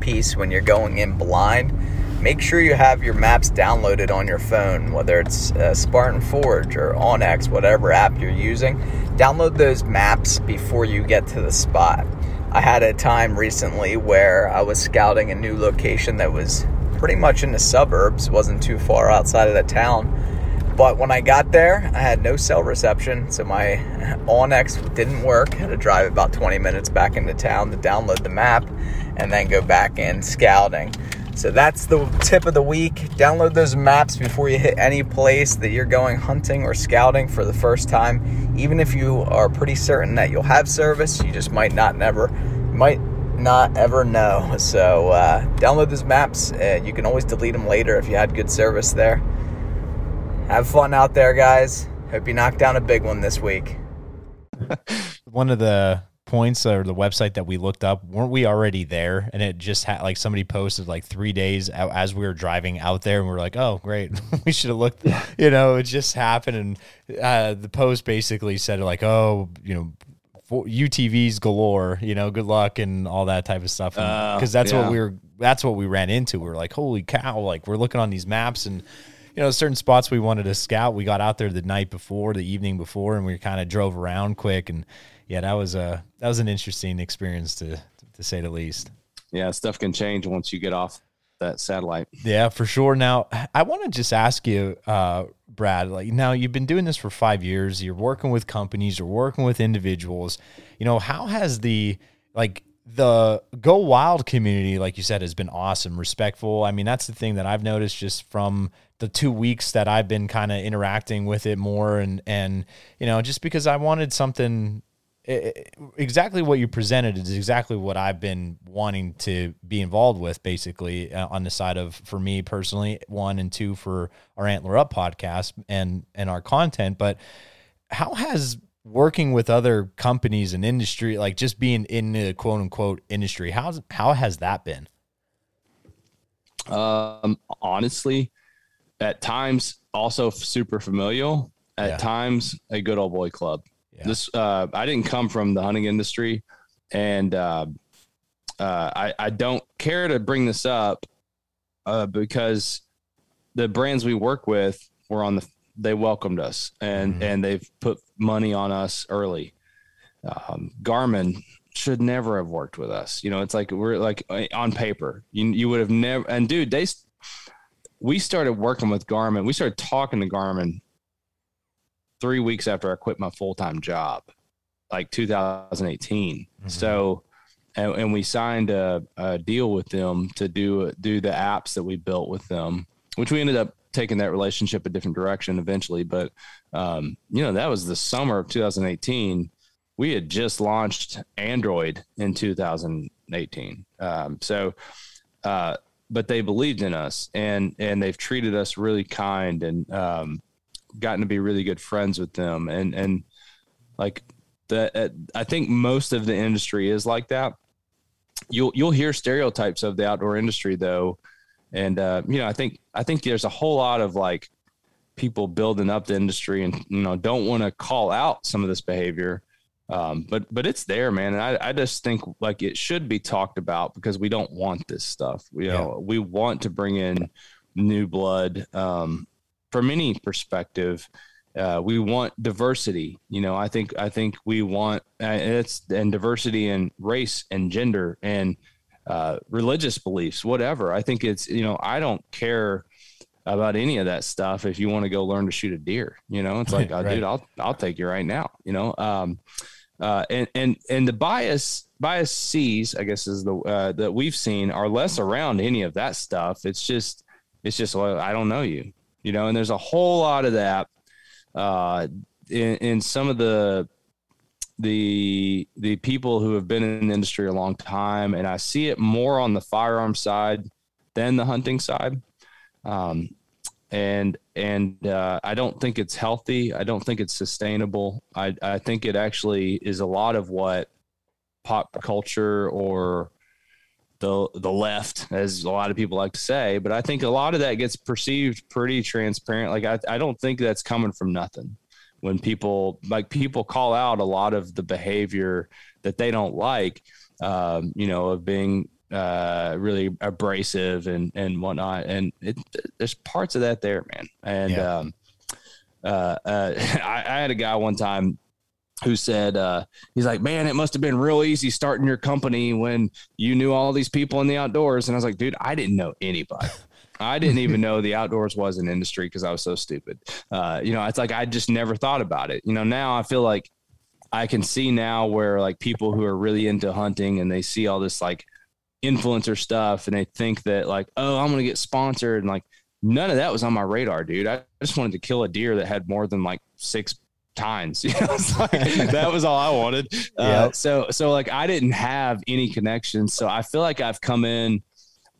piece when you're going in blind, make sure you have your maps downloaded on your phone, whether it's uh, Spartan Forge or onX, whatever app you're using. Download those maps before you get to the spot. I had a time recently where I was scouting a new location that was pretty much in the suburbs, wasn't too far outside of the town. But when I got there, I had no cell reception, so my onX didn't work. I had to drive about 20 minutes back into town to download the map and then go back in scouting. So that's the tip of the week. Download those maps before you hit any place that you're going hunting or scouting for the first time. Even if you are pretty certain that you'll have service, you just might not never might not ever know. [laughs] So uh, download those maps. And you can always delete them later if you had good service there. Have fun out there, guys. Hope you knock down a big one this week. [laughs] One of the points or the website that we looked up weren't we already there and it just had like somebody posted like three days out as we were driving out there and we are like oh great [laughs] we should have looked you know it just happened and uh, the post basically said like oh you know UTVs galore, you know, good luck and all that type of stuff. Because uh, that's yeah. what we were, that's what we ran into. We were like, holy cow! Like we're looking on these maps and you know, certain spots we wanted to scout. We got out there the night before, the evening before, and we kind of drove around quick. And yeah, that was a that was an interesting experience to to say the least. Yeah, stuff can change once you get off that satellite. Yeah, for sure. Now, I want to just ask you, uh, Brad. Like, now you've been doing this for five years. You're working with companies. You're working with individuals. You know, how has the like the Go Wild community, like you said, has been awesome, respectful. I mean, that's the thing that I've noticed just from the two weeks that I've been kind of interacting with it more and and you know just because I wanted something exactly what you presented is exactly what I've been wanting to be involved with basically uh, on the side of for me personally one and two for our antler up podcast and and our content but how has working with other companies and industry like just being in the quote unquote industry how's how has that been um honestly at times also super familial, at yeah. times a good old boy club. Yeah. This uh, I didn't come from the hunting industry, and uh, uh, I I don't care to bring this up uh, because the brands we work with were on the they welcomed us and mm-hmm. and they've put money on us early. Um, Garmin should never have worked with us. You know, it's like we're like on paper. You you would have never. And dude, they we started working with Garmin. We started talking to Garmin three weeks after I quit my full time job, like 2018. Mm-hmm. So, and, and, we signed a, a, deal with them to do do the apps that we built with them, which we ended up taking that relationship a different direction eventually. But um, you know, that was the summer of 2018. We had just launched Android in 2018. Um, so. Uh, but they believed in us and and they've treated us really kind and um, gotten to be really good friends with them and and like the uh, I think most of the industry is like that. You'll you'll hear stereotypes of the outdoor industry though, and uh, you know I think I think there's a whole lot of like people building up the industry and you know don't want to call out some of this behavior um, but but it's there, man, and I, I just think like it should be talked about because we don't want this stuff. You know, yeah. we want to bring in new blood um, from any perspective. Uh, we want diversity. You know, I think I think we want uh, it's and diversity in race and gender and uh, religious beliefs, whatever. I think it's you know I don't care about any of that stuff if you want to go learn to shoot a deer you know it's like [laughs] right. oh, dude i'll i'll take you right now you know um uh, and and and the bias bias C's, I guess, is the uh, that we've seen are less around any of that stuff. It's just it's just well, I don't know you, you know. And there's a whole lot of that uh, in, in some of the the the people who have been in the industry a long time, and I see it more on the firearm side than the hunting side. Um, and and uh, I don't think it's healthy. I don't think it's sustainable. I I think it actually is a lot of what pop culture or the the left, as a lot of people like to say, but I think a lot of that gets perceived pretty transparent. Like I I don't think that's coming from nothing. When people like people call out a lot of the behavior that they don't like, um, you know, of being uh, really abrasive and and whatnot. And it, there's parts of that there, man. And yeah. um, uh, uh, [laughs] I, I, had a guy one time who said uh, he's like, man, it must have been real easy starting your company when you knew all these people in the outdoors. And I was like, dude, I didn't know anybody. [laughs] I didn't even know the outdoors was an industry because I was so stupid. Uh, you know, it's like I just never thought about it. You know, now I feel like I can see now where like people who are really into hunting and they see all this like influencer stuff and they think that like, oh, I'm gonna get sponsored and like none of that was on my radar, dude. I just wanted to kill a deer that had more than like six tines. [laughs] You know, like, that was all I wanted. Uh, so so like I didn't have any connections. So I feel like I've come in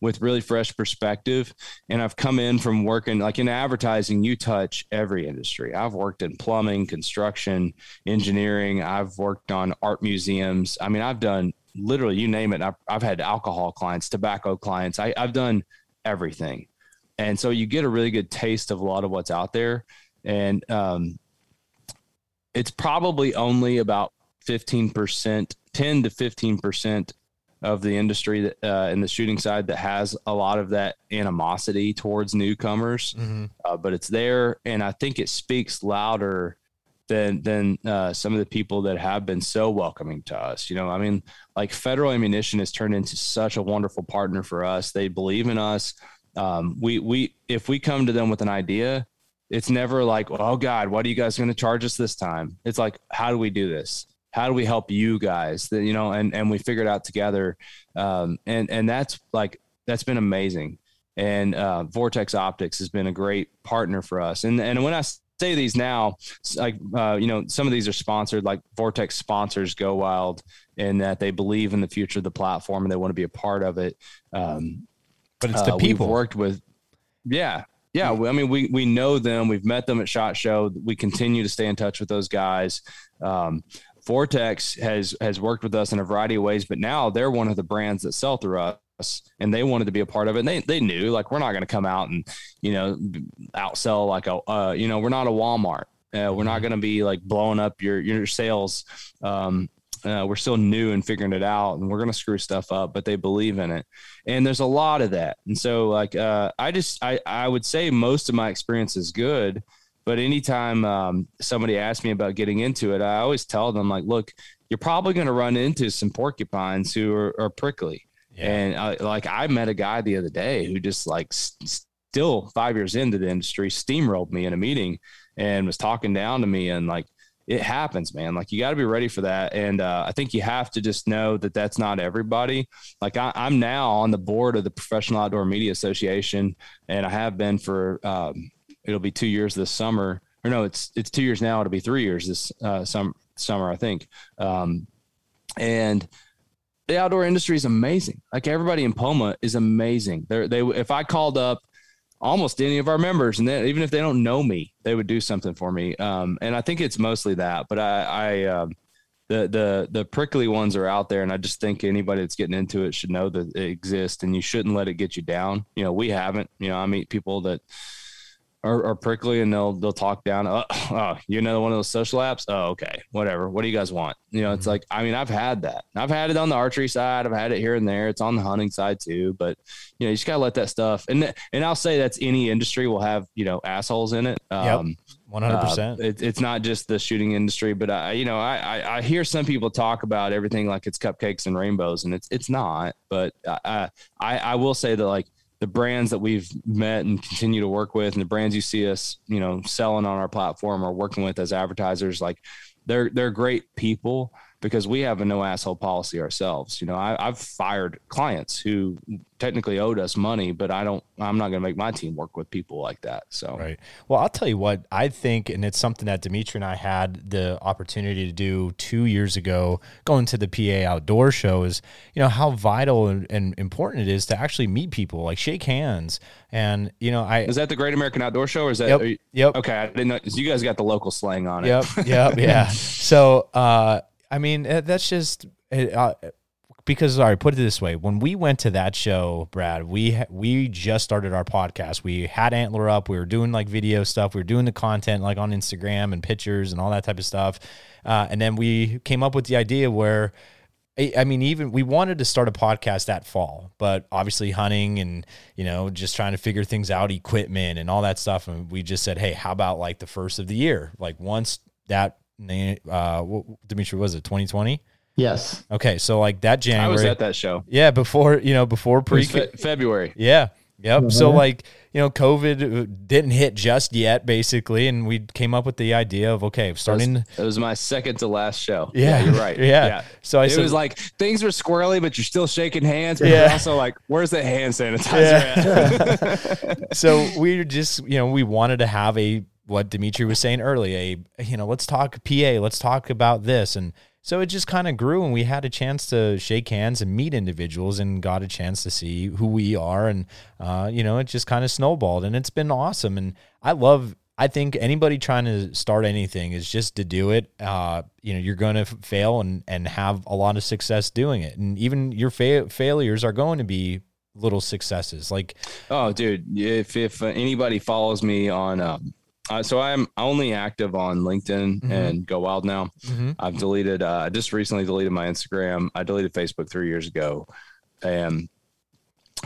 with really fresh perspective. And I've come in from working like in advertising, you touch every industry. I've worked in plumbing, construction, engineering. I've worked on art museums. I mean, I've done literally, you name it. I've, I've had alcohol clients, tobacco clients. I, I've done everything. And so you get a really good taste of a lot of what's out there. And um, it's probably only about 15%, 10 to 15% of the industry that uh, in the shooting side that has a lot of that animosity towards newcomers, mm-hmm. uh, but it's there, and I think it speaks louder than than uh, some of the people that have been so welcoming to us. You know, I mean, like Federal Ammunition has turned into such a wonderful partner for us. They believe in us. Um, we we if we come to them with an idea, it's never like, oh God, what are you guys going to charge us this time? It's like, how do we do this? how do we help you guys? That you know and and we figured out together um, and and that's like that's been amazing. And uh, vortex optics has been a great partner for us. And and when i say these now like uh, you know some of these are sponsored like vortex sponsors go wild in that they believe in the future of the platform and they want to be a part of it. Um, but it's the uh, people. worked with yeah yeah, I mean, we we know them. We've met them at Shot Show. We continue to stay in touch with those guys. Um, Vortex has has worked with us in a variety of ways, but now they're one of the brands that sell through us, and they wanted to be a part of it. And they they knew like we're not going to come out and you know outsell like a uh, you know we're not a Walmart. Uh, we're not mm-hmm. going to be like blowing up your your sales. Um, uh, we're still new and figuring it out, and we're going to screw stuff up, but they believe in it. And there's a lot of that. And so, like, uh, I just I I would say most of my experience is good but anytime um, somebody asks me about getting into it, I always tell them like, look, you're probably going to run into some porcupines who are, are prickly. Yeah. And I, like I met a guy the other day who just like st- still five years into the industry steamrolled me in a meeting and was talking down to me and like it happens, man. Like you got to be ready for that. And uh, I think you have to just know that that's not everybody. Like I, am now on the board of the Professional Outdoor Media Association, and I have been for um, it'll be two years this summer. Or no, it's it's two years now. It'll be three years this uh, summer. Summer, I think. Um, and the outdoor industry is amazing. Like everybody in POMA is amazing. They're, they if I called up almost any of our members, and then even if they don't know me, they would do something for me. Um, and I think it's mostly that. But I, I um, the the the prickly ones are out there, and I just think anybody that's getting into it should know that it exists, and you shouldn't let it get you down. You know, we haven't. You know, I meet people that are, are, prickly and they'll they'll talk down. Oh, [clears throat] oh, you know one of those social apps. Oh, okay, whatever. What do you guys want? You know, it's mm-hmm. like I mean, I've had that. I've had it on the archery side. I've had it here and there. It's on the hunting side too. But you know, you just gotta let that stuff. And and I'll say that's any industry will have you know assholes in it. Um, one hundred percent. Uh, it's not just the shooting industry, but I you know I, I, I hear some people talk about everything like it's cupcakes and rainbows, and it's it's not. But I I, I will say that like the brands that we've met and continue to work with and the brands you see us you know selling on our platform or working with as advertisers like they're they're great people because we have a no asshole policy ourselves. You know, I, have fired clients who technically owed us money, but I don't. I'm not going to make my team work with people like that. So right. Well, I'll tell you what I think, and it's something that Dimitri and I had the opportunity to do two years ago, going to the PA Outdoor Show. Is you know how vital and, and important it is to actually meet people, like shake hands, and you know I is that the Great American Outdoor Show, or is that? Yep. You, yep. Okay, I didn't know. You guys got the local slang on it. Yep. Yep. [laughs] yeah. So. uh I mean, eh, that's just uh, because all right, put it this way: when we went to that show, Brad, we we just started our podcast. We had Antler up. We were doing like video stuff. We were doing the content like on Instagram and pictures and all that type of stuff. Uh, and then we came up with the idea where. I mean, even we wanted to start a podcast that fall, but obviously hunting and you know just trying to figure things out, equipment and all that stuff. And we just said, hey, how about like the first of the year? Like once that uh, what, Dimitri was it 2020? Yes. Okay, so like that January. I was at that show. Yeah, before you know, before pre fe- February. Yeah, Yep. So like, you know, COVID uh, didn't hit just yet, basically, and we came up with the idea of okay, starting. It was, it was my second to last show. [laughs] Yeah, you're right. Yeah. yeah. So I it said, was like things were squirrely, but you're still shaking hands. But Yeah. also like, where's the hand sanitizer at? [laughs] [laughs] so we just, you know, we wanted to have a what Dimitri was saying earlier, you know, let's talk PA, let's talk about this, and so it just kind of grew, and we had a chance to shake hands and meet individuals, and got a chance to see who we are, and uh, you know, it just kind of snowballed, and it's been awesome, and I love. I think anybody trying to start anything is just to do it. Uh, you know, you're going to fail and and have a lot of success doing it, and even your fa- failures are going to be little successes. Like Oh, dude, if if anybody follows me on, um, uh, so I'm only active on LinkedIn Mhm. and Go Wild now. I've deleted. Uh, I just recently deleted my Instagram. I deleted Facebook three years ago, and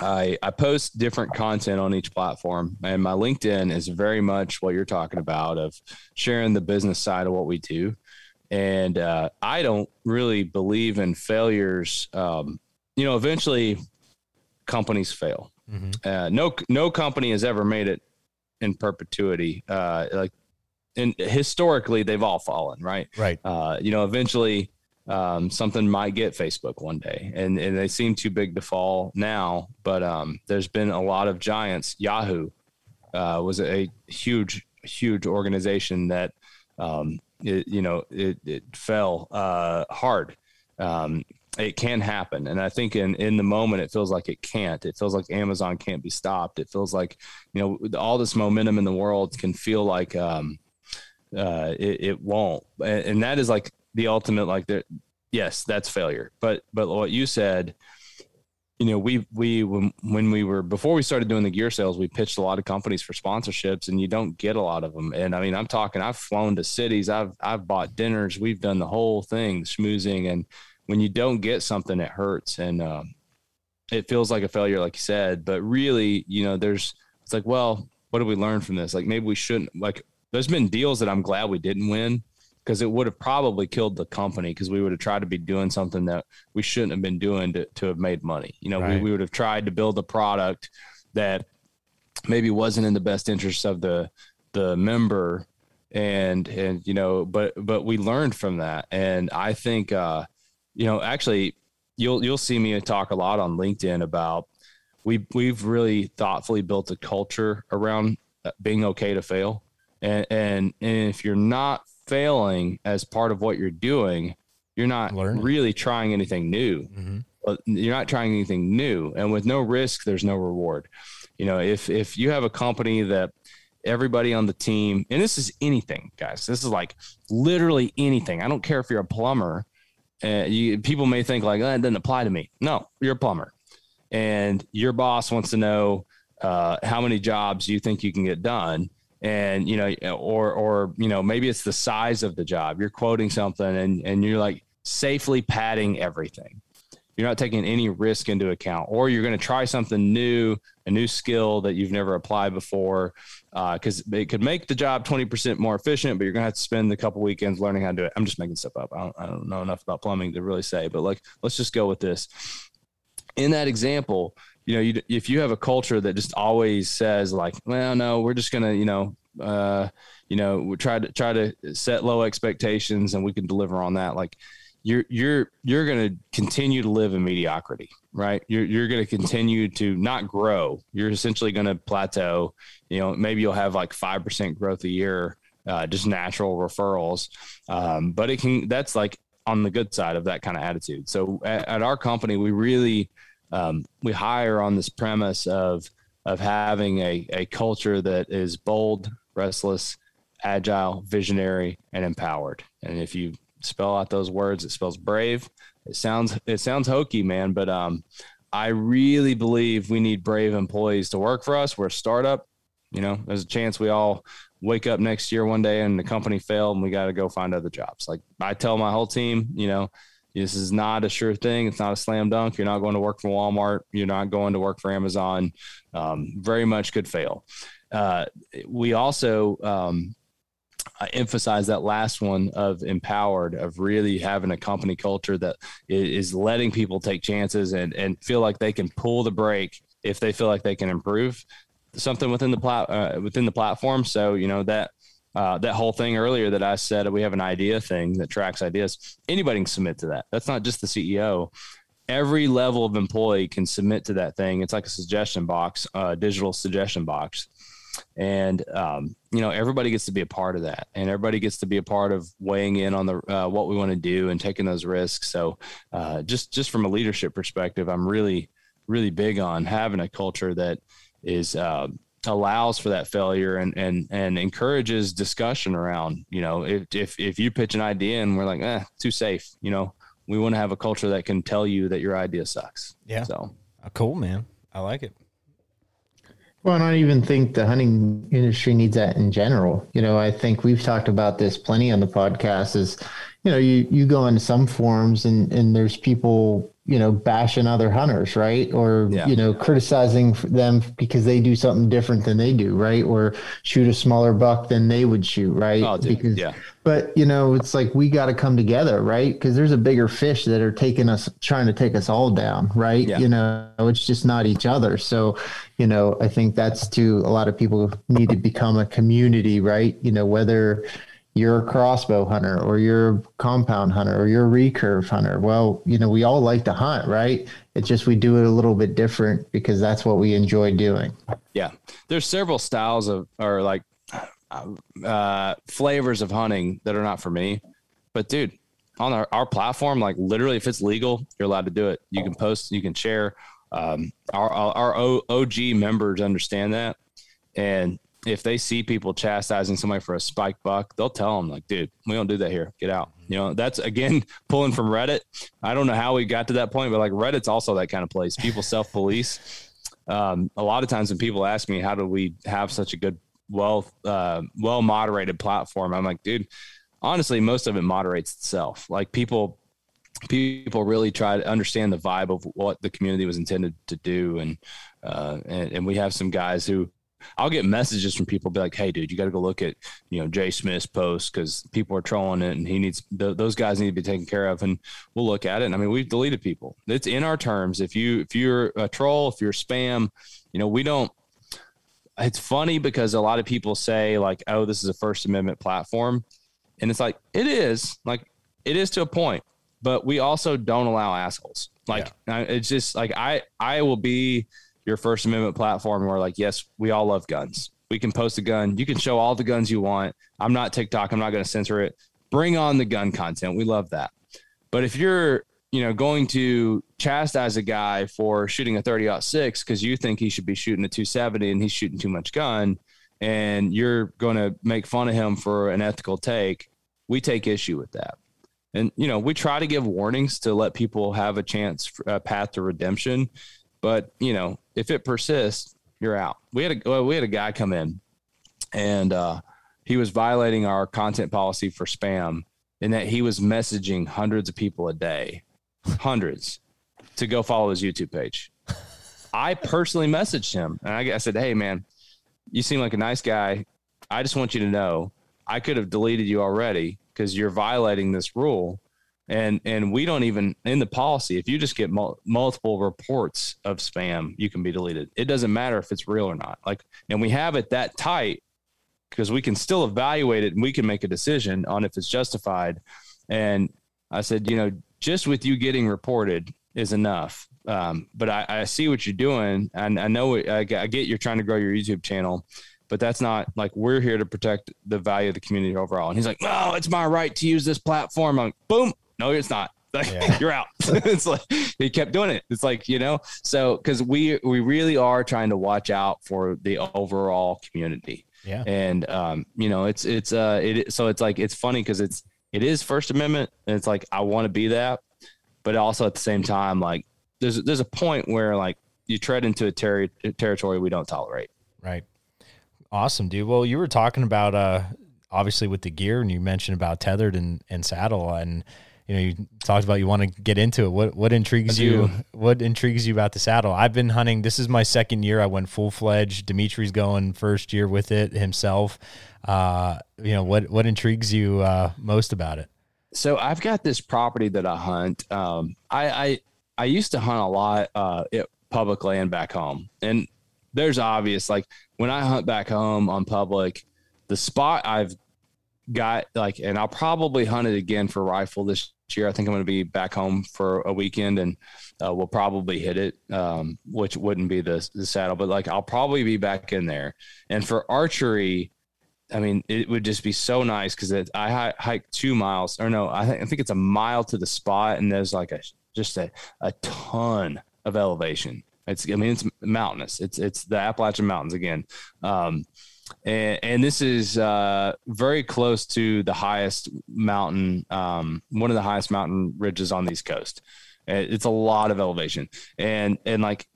I I post different content on each platform. And my LinkedIn is very much what you're talking about of sharing the business side of what we do. And uh, I don't really believe in failures. Um, you know, eventually companies fail. Mhm. Uh, no no company has ever made it in perpetuity. Uh, like, and historically, they've all fallen, right? right. uh, you know, eventually um, something might get Facebook one day, and and they seem too big to fall now. But um, there's been a lot of giants. Yahoo uh, was a huge, huge organization that um, it, you know it, it fell uh, hard. Um, it can happen, and I think in in the moment it feels like it can't. It feels like Amazon can't be stopped. It feels like you know all this momentum in the world can feel like um, uh, it, it won't, and, and that is like the ultimate like that. Yes, that's failure. But but what you said, you know, we we when, when we were before we started doing the gear sales, we pitched a lot of companies for sponsorships, and you don't get a lot of them. And I mean, I'm talking, I've flown to cities, I've I've bought dinners, we've done the whole thing, schmoozing, and when you don't get something, it hurts, and um, it feels like a failure, like you said. But really, you know, there's it's like, well, what did we learn from this? Like maybe we shouldn't like. There's been deals that I'm glad we didn't win because it would have probably killed the company because we would have tried to be doing something that we shouldn't have been doing to, to have made money. You know, Right. we, we would have tried to build a product that maybe wasn't in the best interest of the the member and and you know but but we learned from that and i think uh you know actually you'll you'll see me talk a lot on linkedin about we we've really thoughtfully built a culture around uh, being okay to fail. And and, and if you're not failing as part of what you're doing you're not Learning. really trying anything new. Mhm. you're not trying anything new. And with no risk there's no reward. You know if if you have a company that everybody on the team and this is anything guys. This is like literally anything. I don't care if you're a plumber uh, you, people may think like oh, it doesn't apply to me. No you're a plumber. And your boss wants to know uh, how many jobs you think you can get done. And you know or or you know maybe it's the size of the job. You're quoting something and and you're like safely padding everything you're not taking any risk into account or you're going to try something new a new skill that you've never applied before because it could make the job 20% more efficient but you're going to have to spend a couple weekends learning how to do it. I'm just making stuff up. I don't, I don't know enough about plumbing to really say but like let's just go with this. In that example you know you, if you have a culture that just always says like well no we're just going to you know uh, you know we try to try to set low expectations and we can deliver on that like you're you're you're going to continue to live in mediocrity right? You're you're going to continue to not grow. You're essentially going to plateau. You know maybe you'll have like 5% growth a year uh, just natural referrals. Um, but it can that's like on the good side of that kind of attitude. So at, at our company we really um, we hire on this premise of of having a, a culture that is bold restless agile visionary and empowered. And if you spell out those words. It spells brave. It sounds it sounds hokey man but um i really believe we need brave employees to work for us. We're a startup. You know there's a chance we all wake up next year one day and the company failed and we got to go find other jobs. Like i tell my whole team you know this is not a sure thing. It's not a slam dunk. You're not going to work for walmart. You're not going to work for amazon. Um, very much could fail. Uh, we also um, I emphasize that last one of empowered, of really having a company culture that is letting people take chances and, and feel like they can pull the brake if they feel like they can improve something within the plat uh, within the platform. So you know that uh, that whole thing earlier that I said we have an idea thing that tracks ideas. Anybody can submit to that. That's not just the CEO. Every level of employee can submit to that thing. It's like a suggestion box, a digital suggestion box, and um, you know everybody gets to be a part of that, and everybody gets to be a part of weighing in on the uh, what we want to do and taking those risks. So uh, just just from a leadership perspective, I'm really really big on having a culture that is uh, allows for that failure and and and encourages discussion around you know if if if you pitch an idea and we're like eh too safe you know we want to have a culture that can tell you that your idea sucks. Yeah. So. Uh, cool man. I like it well, I don't even think the hunting industry needs that in general. You know, I think we've talked about this plenty on the podcast. Is you know, you you go into some forums and and there's people you know, bashing other hunters, right? Or, yeah. you know, criticizing them because they do something different than they do, right? Or shoot a smaller buck than they would shoot, right? Oh, because, yeah. But, you know, it's like we got to come together, right? Because there's a bigger fish that are taking us, trying to take us all down, right? Yeah. You know, it's just not each other. So, you know, I think that's to a lot of people need to become a community, right? You know, whether, you're a crossbow hunter or you're a compound hunter or you're a recurve hunter. Well, you know, we all like to hunt, right? It's just we do it a little bit different because that's what we enjoy doing. Yeah. There's several styles of or like uh, flavors of hunting that are not for me. But dude, on our, our platform, like literally if it's legal, you're allowed to do it. You can post, you can share. Um, our, our OG members understand that. And if they see people chastising somebody for a spike buck, they'll tell them like, dude, we don't do that here. Get out. You know, that's again [laughs] pulling from Reddit. I don't know how we got to that point, but like Reddit's also that kind of place. People self police. [laughs] Um, a lot of times when people ask me, how do we have such a good, well, uh, well moderated platform? I'm like, dude, honestly, most of it moderates itself. Like people, people really try to understand the vibe of what the community was intended to do. And, uh, and, and we have some guys who, I'll get messages from people be like, "Hey, dude, you got to go look at you know Jay Smith's post because people are trolling it, and he needs th- those guys need to be taken care of." And we'll look at it. And I mean, we've deleted people. It's in our terms. If you if you're a troll, if you're spam, you know, we don't. It's funny because a lot of people say like, "Oh, this is a First Amendment platform," and it's like it is. Like it is to a point, but we also don't allow assholes. Like yeah. it's just like I I will be your First Amendment platform where, like, yes, we all love guns. We can post a gun. You can show all the guns you want. I'm not TikTok. I'm not going to censor it. Bring on the gun content. We love that. But if you're, you know, going to chastise a guy for shooting a 30 six because you think he should be shooting a 270 and he's shooting too much gun, and you're going to make fun of him for an ethical take, we take issue with that. And you know, we try to give warnings to let people have a chance, for a path to redemption. But you know, if it persists, you're out. We had a well, we had a guy come in, and uh, he was violating our content policy for spam in that he was messaging hundreds of people a day, hundreds, to go follow his YouTube page. I personally messaged him and I, I said, "Hey, man, you seem like a nice guy. I just want you to know I could have deleted you already because you're violating this rule." And and we don't even in the policy if you just get mul- multiple reports of spam you can be deleted. It doesn't matter if it's real or not. Like and we have it that tight because we can still evaluate it and we can make a decision on if it's justified. And i said you know just with you getting reported is enough. Um, but I, I, see what you're doing. And i know I, I get you're trying to grow your youtube channel but that's not like we're here to protect the value of the community overall. And he's like, no, it's my right to use this platform. I'm like, boom, no, it's not. [laughs] Like, yeah. you're out. [laughs] it's like he kept doing it. It's like you know, so because we we really are trying to watch out for the overall community. Yeah, and um, you know, it's it's uh, it so it's like it's funny because it's it is First Amendment, and it's like I want to be that, but also at the same time, like there's there's a point where like you tread into a ter- territory we don't tolerate. Right. Awesome, dude. Well, you were talking about uh obviously with the gear, and you mentioned about Tethrd and and saddle and you know, you talked about you want to get into it. What what intrigues you? What intrigues you about the saddle? I've been hunting. This is my second year. I went full fledged. Dimitri's going first year with it himself. Uh, you know, what what intrigues you uh, most about it? So I've got this property that I hunt. Um, I, I I used to hunt a lot uh, it, public land back home. And there's obvious like when I hunt back home on public, the spot I've got like, and I'll probably hunt it again for rifle this year. I think I'm going to be back home for a weekend and uh, we'll probably hit it, um, which wouldn't be the, the saddle, but like I'll probably be back in there. And for archery, I mean, it would just be so nice because I hike two miles, or no, I, th- I think it's a mile to the spot, and there's like a just a, a ton of elevation. It's I mean it's mountainous. It's it's the Appalachian Mountains again. Um, and, and this is uh, very close to the highest mountain, um, one of the highest mountain ridges on the East Coast. It's a lot of elevation, and and like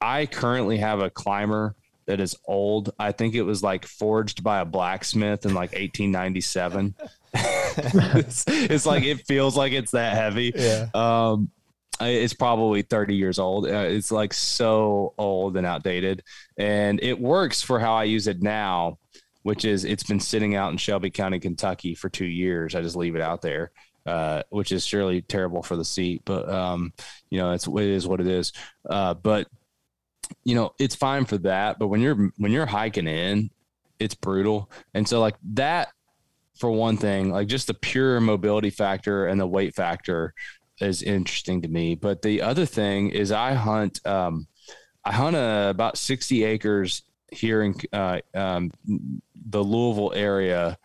I currently have a climber that is old. I think it was like forged by a blacksmith in like 1897. [laughs] it's, it's, like it feels like it's that heavy. Yeah. Um, it's probably 30 years old. Uh, it's like so old and outdated, and it works for how I use it now, which is it's been sitting out in Shelby County, Kentucky for two years. I just leave it out there, uh, which is surely terrible for the seat, but um, you know, it's it is what it is. Uh, but you know, it's fine for that. But when you're when you're hiking in, it's brutal, and so like that for one thing, like just the pure mobility factor and the weight factor is interesting to me. But the other thing is I hunt, um, I hunt uh, about 60 acres here in uh, um, the Louisville area,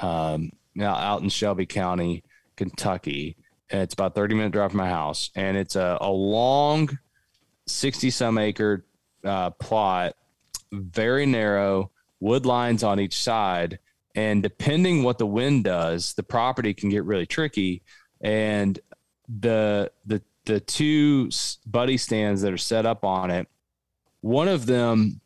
um, now out in Shelby County, Kentucky. And it's about 30 minute drive from my house. And it's a, a long 60 some acre uh, plot, very narrow, wood lines on each side. And depending what the wind does, the property can get really tricky. And the the the two buddy stands that are set up on it, one of them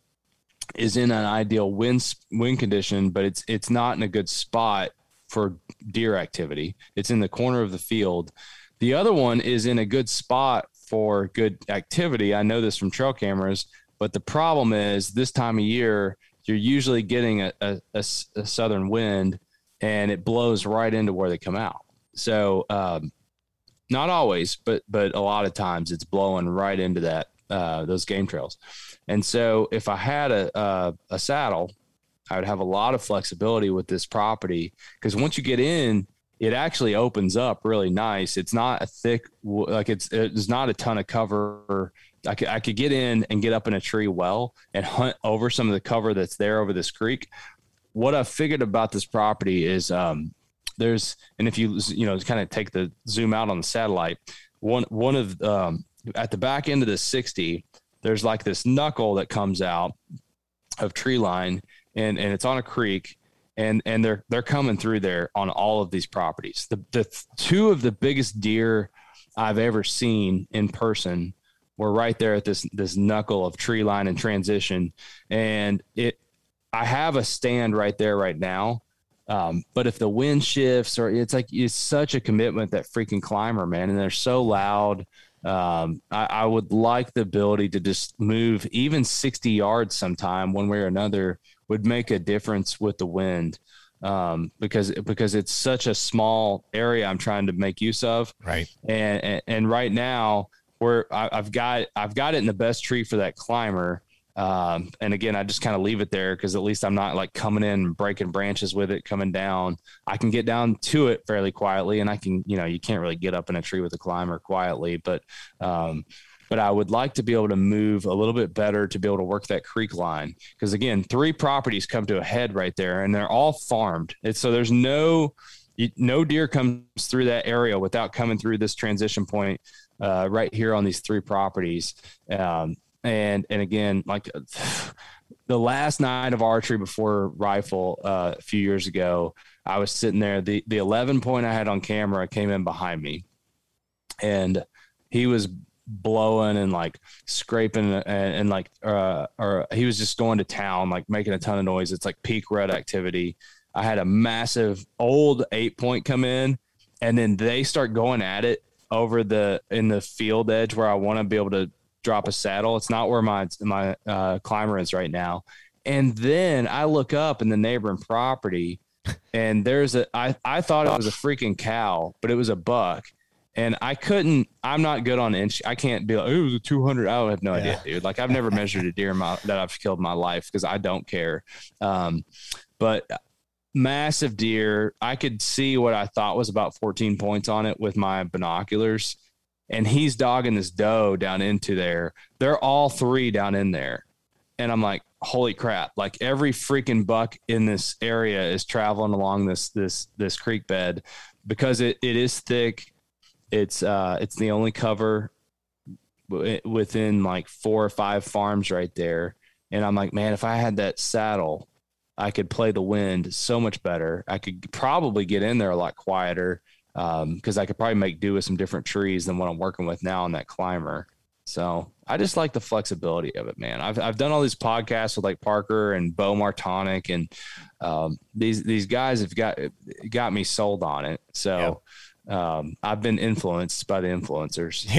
is in an ideal wind wind condition, but it's it's not in a good spot for deer activity. It's in the corner of the field. The other one is in a good spot for good activity. I know this from trail cameras, but the problem is this time of year you're usually getting a, a, a, a southern wind and it blows right into where they come out. So um, not always, but but a lot of times it's blowing right into that uh, those game trails. And so if I had a, a, a saddle, I would have a lot of flexibility with this property because once you get in, it actually opens up really nice. It's not a thick like it's it's not a ton of cover. I could I could get in and get up in a tree well and hunt over some of the cover that's there over this creek. What I figured about this property is um, there's and if you you know kind of take the zoom out on the satellite one one of um, at the back end of the 60 there's like this knuckle that comes out of tree line and and it's on a creek and and they're they're coming through there on all of these properties. The the two of the biggest deer i've ever seen in person were right there at this this knuckle of tree line and transition. And it i have a stand right there right now um, but if the wind shifts or it's like it's such a commitment that freaking climber, man, and they're so loud. Um, I, I, would like the ability to just move even 60 yards sometime, one way or another, would make a difference with the wind. Um, because because it's such a small area I'm trying to make use of. Right. And and, and right now, where I've got I've got it in the best tree for that climber. Um, and again, I just kind of leave it there because at least I'm not like coming in breaking branches with it coming down. I can get down to it fairly quietly, and I can, you know, you can't really get up in a tree with a climber quietly, but um, but I would like to be able to move a little bit better to be able to work that creek line because again, three properties come to a head right there, and they're all farmed. It's so there's no no deer comes through that area without coming through this transition point uh, right here on these three properties. Um, and and again like [sighs] the last night of archery before rifle uh, a few years ago i was sitting there the the 11 point i had on camera came in behind me. And he was blowing and like scraping and, and like uh, or he was just going to town like making a ton of noise. It's like peak rut activity. I had a massive old eight point come in and then they start going at it over the in the field edge where i want to be able to drop a saddle. It's not where my my uh, climber is right now. And then I look up in the neighboring property, and there's a I I thought it was a freaking cow, but it was a buck, And I couldn't. I'm not good on inch. I can't be like, it was a 200. I have no yeah. idea, dude. Like I've never measured a deer my, that I've killed in my life because I don't care. Um, but massive deer. I could see what I thought was about 14 points on it with my binoculars. And he's dogging this doe down into there. They're all three down in there. And I'm like, holy crap. Like every freaking buck in this area is traveling along this this this creek bed because it, it is thick. It's uh it's the only cover within like four or five farms right there. And I'm like, man, if I had that saddle I could play the wind so much better. I could probably get in there a lot quieter because um, I could probably make do with some different trees than what I'm working with now on that climber. So I just like the flexibility of it, man. I've I've done all these podcasts with like Parker and Bo Martonic, and um, these these guys have got got me sold on it. So um, I've been influenced by the influencers. [laughs]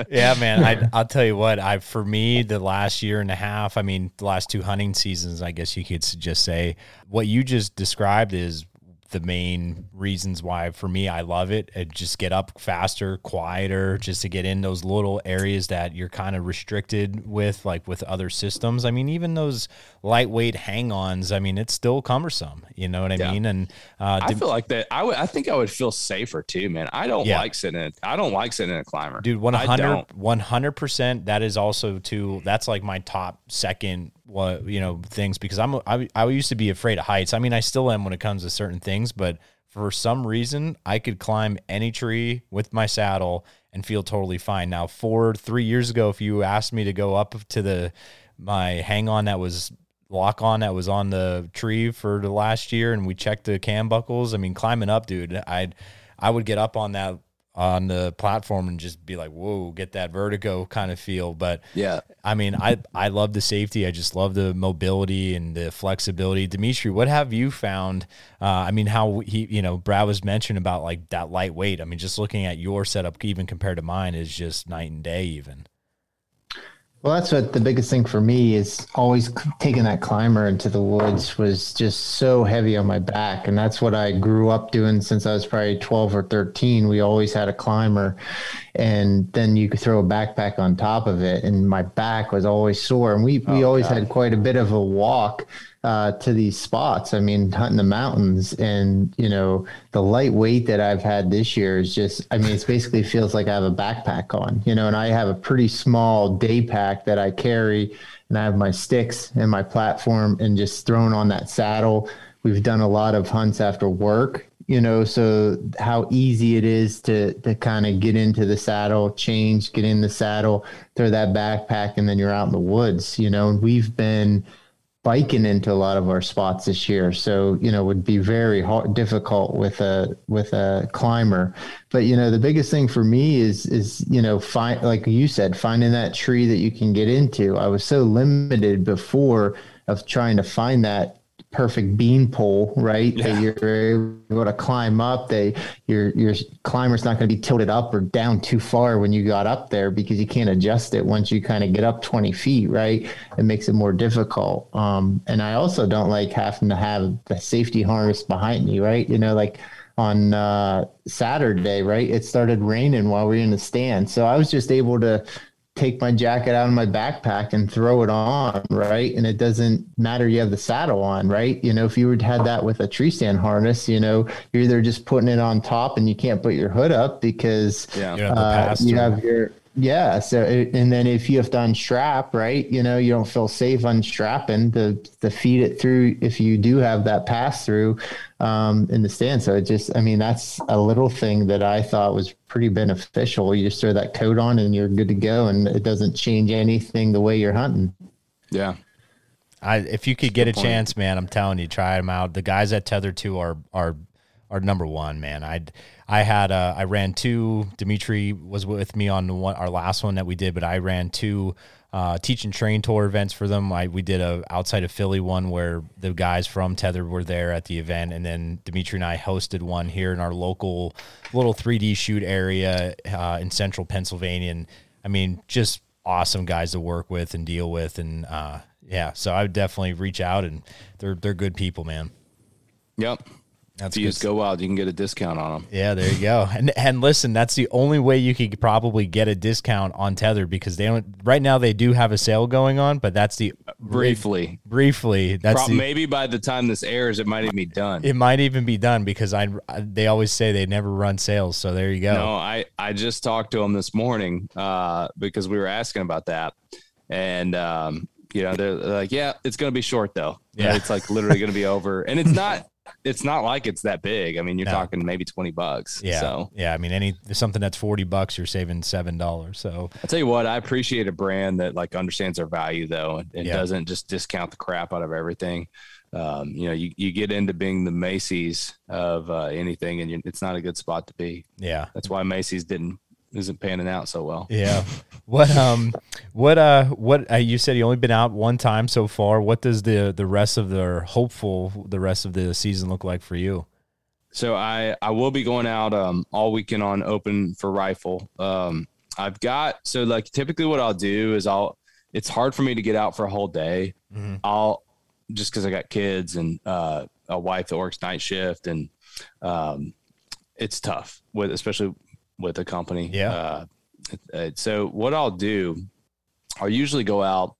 Yeah, yeah, man. I, I'll tell you what. I for me the last year and a half. I mean, the last two hunting seasons. I guess you could just say what you just described is the main reasons why for me I love it. it. Just get up faster, quieter, just to get in those little areas that you're kind of restricted with, like with other systems. I mean, even those lightweight hang-ons. I mean, it's still cumbersome. You know what I yeah. mean? And uh, I feel like that. I would. I think I would feel safer too, man. I don't yeah. like sitting. In, I don't like sitting in a climber, dude. 100 percent. That is also too. That's like my top second what you know things because I'm I, I used to be afraid of heights. I mean, I still am when it comes to certain things, but for some reason, I could climb any tree with my saddle and feel totally fine. Now, four three years ago, if you asked me to go up to the my hang on that was lock on that was on the tree for the last year, and we checked the cam buckles. I mean, climbing up, dude, I'd I would get up on that on the platform and just be like, whoa, get that vertigo kind of feel. But yeah, I mean, I, I love the safety. I just love the mobility and the flexibility. Dimitri, what have you found? Uh, I mean, how he, you know, Brad was mentioning about like that lightweight. I mean, just looking at your setup, even compared to mine, is just night and day, even. Well, that's what the biggest thing for me is always taking that climber into the woods was just so heavy on my back. And that's what I grew up doing since I was probably 12 or 13. We always had a climber and then you could throw a backpack on top of it. And my back was always sore. And we, we oh, always God. had quite a bit of a walk uh, to these spots. I mean, hunting the mountains and, you know, the lightweight that I've had this year is just, I mean, it basically feels like I have a backpack on, you know, and I have a pretty small day pack that I carry and I have my sticks and my platform and just thrown on that saddle. We've done a lot of hunts after work, you know, so how easy it is to, to kind of get into the saddle, change, get in the saddle, throw that backpack, and then you're out in the woods, you know, and we've been, biking into a lot of our spots this year. So, you know, would be very hard, difficult with a, with a climber. But, you know, the biggest thing for me is, is, you know, find, like you said, finding that tree that you can get into. I was so limited before of trying to find that perfect bean pole, right? Yeah. That you're able to climb up. They your your climber's not going to be tilted up or down too far when you got up there because you can't adjust it once you kind of get up 20 feet, right? It makes it more difficult. Um, and I also don't like having to have the safety harness behind me, right? You know, like on uh, Saturday, right? It started raining while we were in the stand, so I was just able to take my jacket out of my backpack and throw it on, right? And it doesn't matter you have the saddle on, right? You know, if you would had that with a tree stand harness, you know, you're either just putting it on top and you can't put your hood up because yeah. uh, you have your yeah. So, and then if you have to unstrap, right, you know, you don't feel safe unstrapping to, to feed it through if you do have that pass through um, in the stand. So it just, I mean, that's a little thing that I thought was pretty beneficial. You just throw that coat on and you're good to go and it doesn't change anything the way you're hunting. Yeah. I, if you could get a point. chance, man, I'm telling you, try them out. The guys at Tethrd 2 are, are, are number one, man. I'd, I had uh, I ran two. Dimitri was with me on one, our last one that we did, but I ran two uh, teach and train tour events for them. I, we did a outside of Philly one where the guys from Tethrd were there at the event, and then Dimitri and I hosted one here in our local little 3D shoot area uh, in central Pennsylvania. And I mean, just awesome guys to work with and deal with, and uh, yeah. So I would definitely reach out, and they're they're good people, man. Yep. That's if you use Go Wild, you can get a discount on them. Yeah, there you go. [laughs] And and listen, that's the only way you could probably get a discount on Tethrd because they don't. Right now, they do have a sale going on, but that's the briefly, briefly. That's the, maybe by the time this airs, it might even be done. It might even be done because I. They always say they never run sales, so there you go. No, I I just talked to them this morning uh, because we were asking about that, and um, you know they're, they're like, yeah, it's going to be short though. Yeah, it's like literally going to be [laughs] over, and it's not it's not like it's that big. I mean, you're no. talking maybe 20 bucks. Yeah. So, yeah. I mean, any something that's 40 bucks, you're saving $7. So I'll tell you what, I appreciate a brand that like understands their value though, and, and yeah. doesn't just discount the crap out of everything. Um, you know, you, you get into being the Macy's of uh, anything and you, it's not a good spot to be. Yeah. That's why Macy's didn't isn't panning out so well. Yeah. What um what uh what uh, you said you only been out one time so far. What does the the rest of the hopeful the rest of the season look like for you? So I I will be going out um all weekend on open for rifle. Um I've got so like typically what I'll do is I'll it's hard for me to get out for a whole day. Mm-hmm. I'll just because I got kids and uh, a wife that works night shift and um, it's tough with especially with a company. Yeah. Uh, so what I'll do, I'll usually go out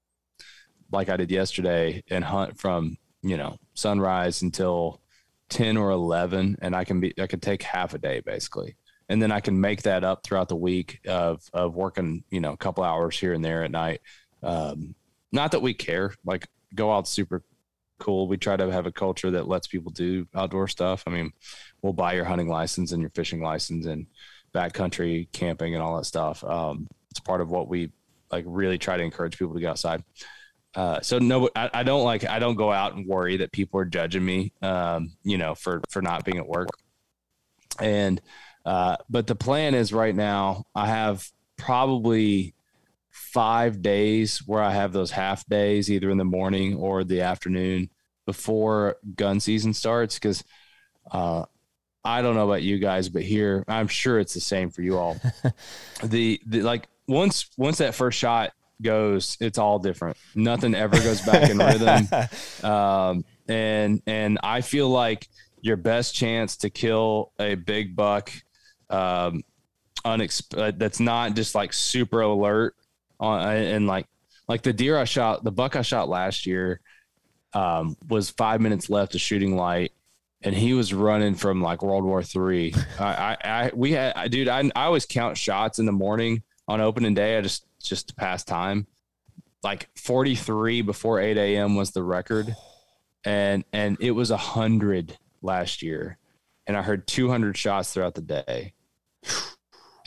like I did yesterday and hunt from you know sunrise until ten or eleven, and I can be I can take half a day basically, and then I can make that up throughout the week of of working you know a couple hours here and there at night. Um, not that we care, like go out super cool. We try to have a culture that lets people do outdoor stuff. I mean, we'll buy your hunting license and your fishing license and backcountry camping and all that stuff. Um, it's part of what we like really try to encourage people to go outside. Uh, so no, I, I, don't like, I don't go out and worry that people are judging me, um, you know, for, for not being at work. And, uh, but the plan is right now I have probably five days where I have those half days, either in the morning or the afternoon before gun season starts. Cause, uh, I don't know about you guys, but here I'm sure it's the same for you all. [laughs] the, the like once once that first shot goes, it's all different. Nothing ever goes back in rhythm. [laughs] Um, and and I feel like your best chance to kill a big buck, um, unexp- uh, that's not just like super alert on and like like the deer I shot, the buck I shot last year, um, was five minutes left of shooting light and he was running from like World War Three. I, I, we had, I, dude, I, I always count shots in the morning on opening day. I just, just to pass time. Like 43 before 8 a.m. was the record, and and it was a hundred last year, and I heard 200 shots throughout the day.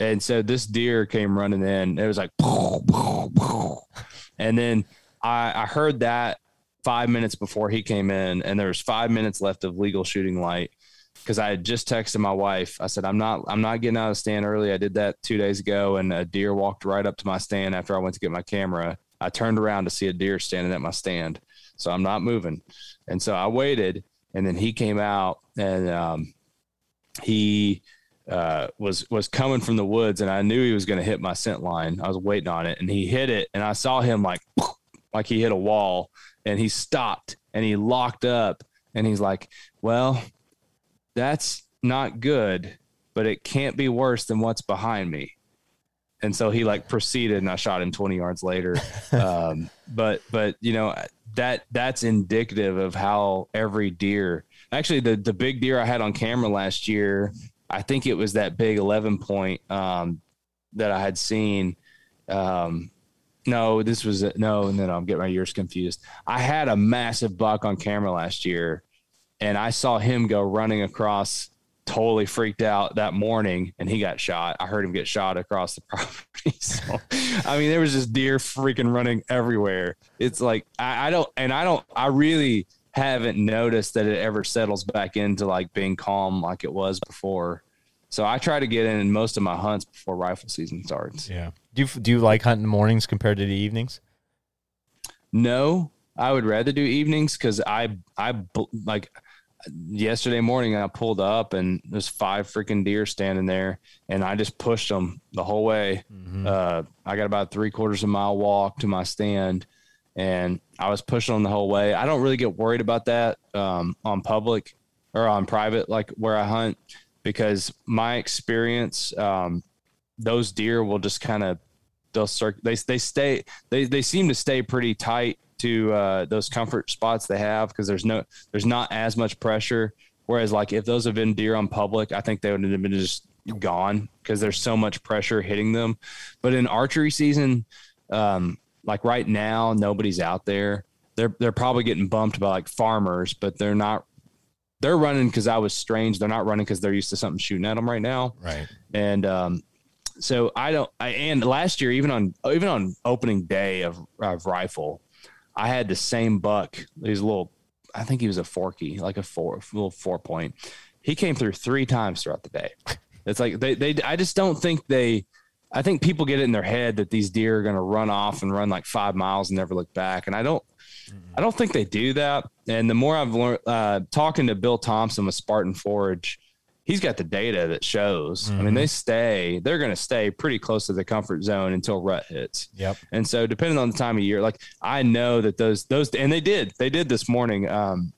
And so this deer came running in. It was like, [laughs] and then I, I heard that five minutes before he came in, and there was five minutes left of legal shooting light because I had just texted my wife. I said, "I'm not, I'm not getting out of stand early. I did that two days ago, and a deer walked right up to my stand after I went to get my camera. I turned around to see a deer standing at my stand, so I'm not moving. And so I waited, and then he came out, and um, he uh, was was coming from the woods, and I knew he was going to hit my scent line. I was waiting on it, and he hit it, and I saw him like like he hit a wall and he stopped and he locked up and he's like, well, that's not good, but it can't be worse than what's behind me. And so he like proceeded and I shot him 20 yards later. [laughs] um, but, but you know, that that's indicative of how every deer, actually the, the big deer I had on camera last year, I think it was that big 11 point, um, that I had seen, um, no, this was no, no, no. I'm getting my years confused. I had a massive buck on camera last year, and I saw him go running across, totally freaked out that morning, and he got shot. I heard him get shot across the [laughs] property. So, I mean, there was just deer freaking running everywhere. It's like I, I don't, and I don't, I really haven't noticed that it ever settles back into like being calm like it was before. So I try to get in most of my hunts before rifle season starts. Yeah. Do you do you like hunting mornings compared to the evenings? No, I would rather do evenings because I I like yesterday morning I pulled up and there's five freaking deer standing there and I just pushed them the whole way. Mm-hmm. Uh, I got about three quarters of a mile walk to my stand and I was pushing them the whole way. I don't really get worried about that um, on public or on private, like where I hunt, because my experience, um, those deer will just kind of they'll circ they they stay they they seem to stay pretty tight to uh, those comfort spots they have because there's no there's not as much pressure. Whereas like if those have been deer on public, I think they would have been just gone because there's so much pressure hitting them. But in archery season, um, like right now, nobody's out there. They're they're probably getting bumped by like farmers, but they're not. They're running because I was strange. They're not running because they're used to something shooting at them right now. Right. And um, so I don't. I and last year, even on even on opening day of, of rifle, I had the same buck. He's a little. I think he was a forky, like a four, little four point. He came through three times throughout the day. [laughs] It's like they they. I just don't think they. I think people get it in their head that these deer are going to run off and run like five miles and never look back, and I don't. I don't think they do that. And the more I've learned, uh, talking to Bill Thompson with Spartan Forage, he's got the data that shows. Mm-hmm. I mean, they stay, they're going to stay pretty close to the comfort zone until rut hits. Yep. And so, depending on the time of year, like I know that those, those, and they did, they did this morning. Um,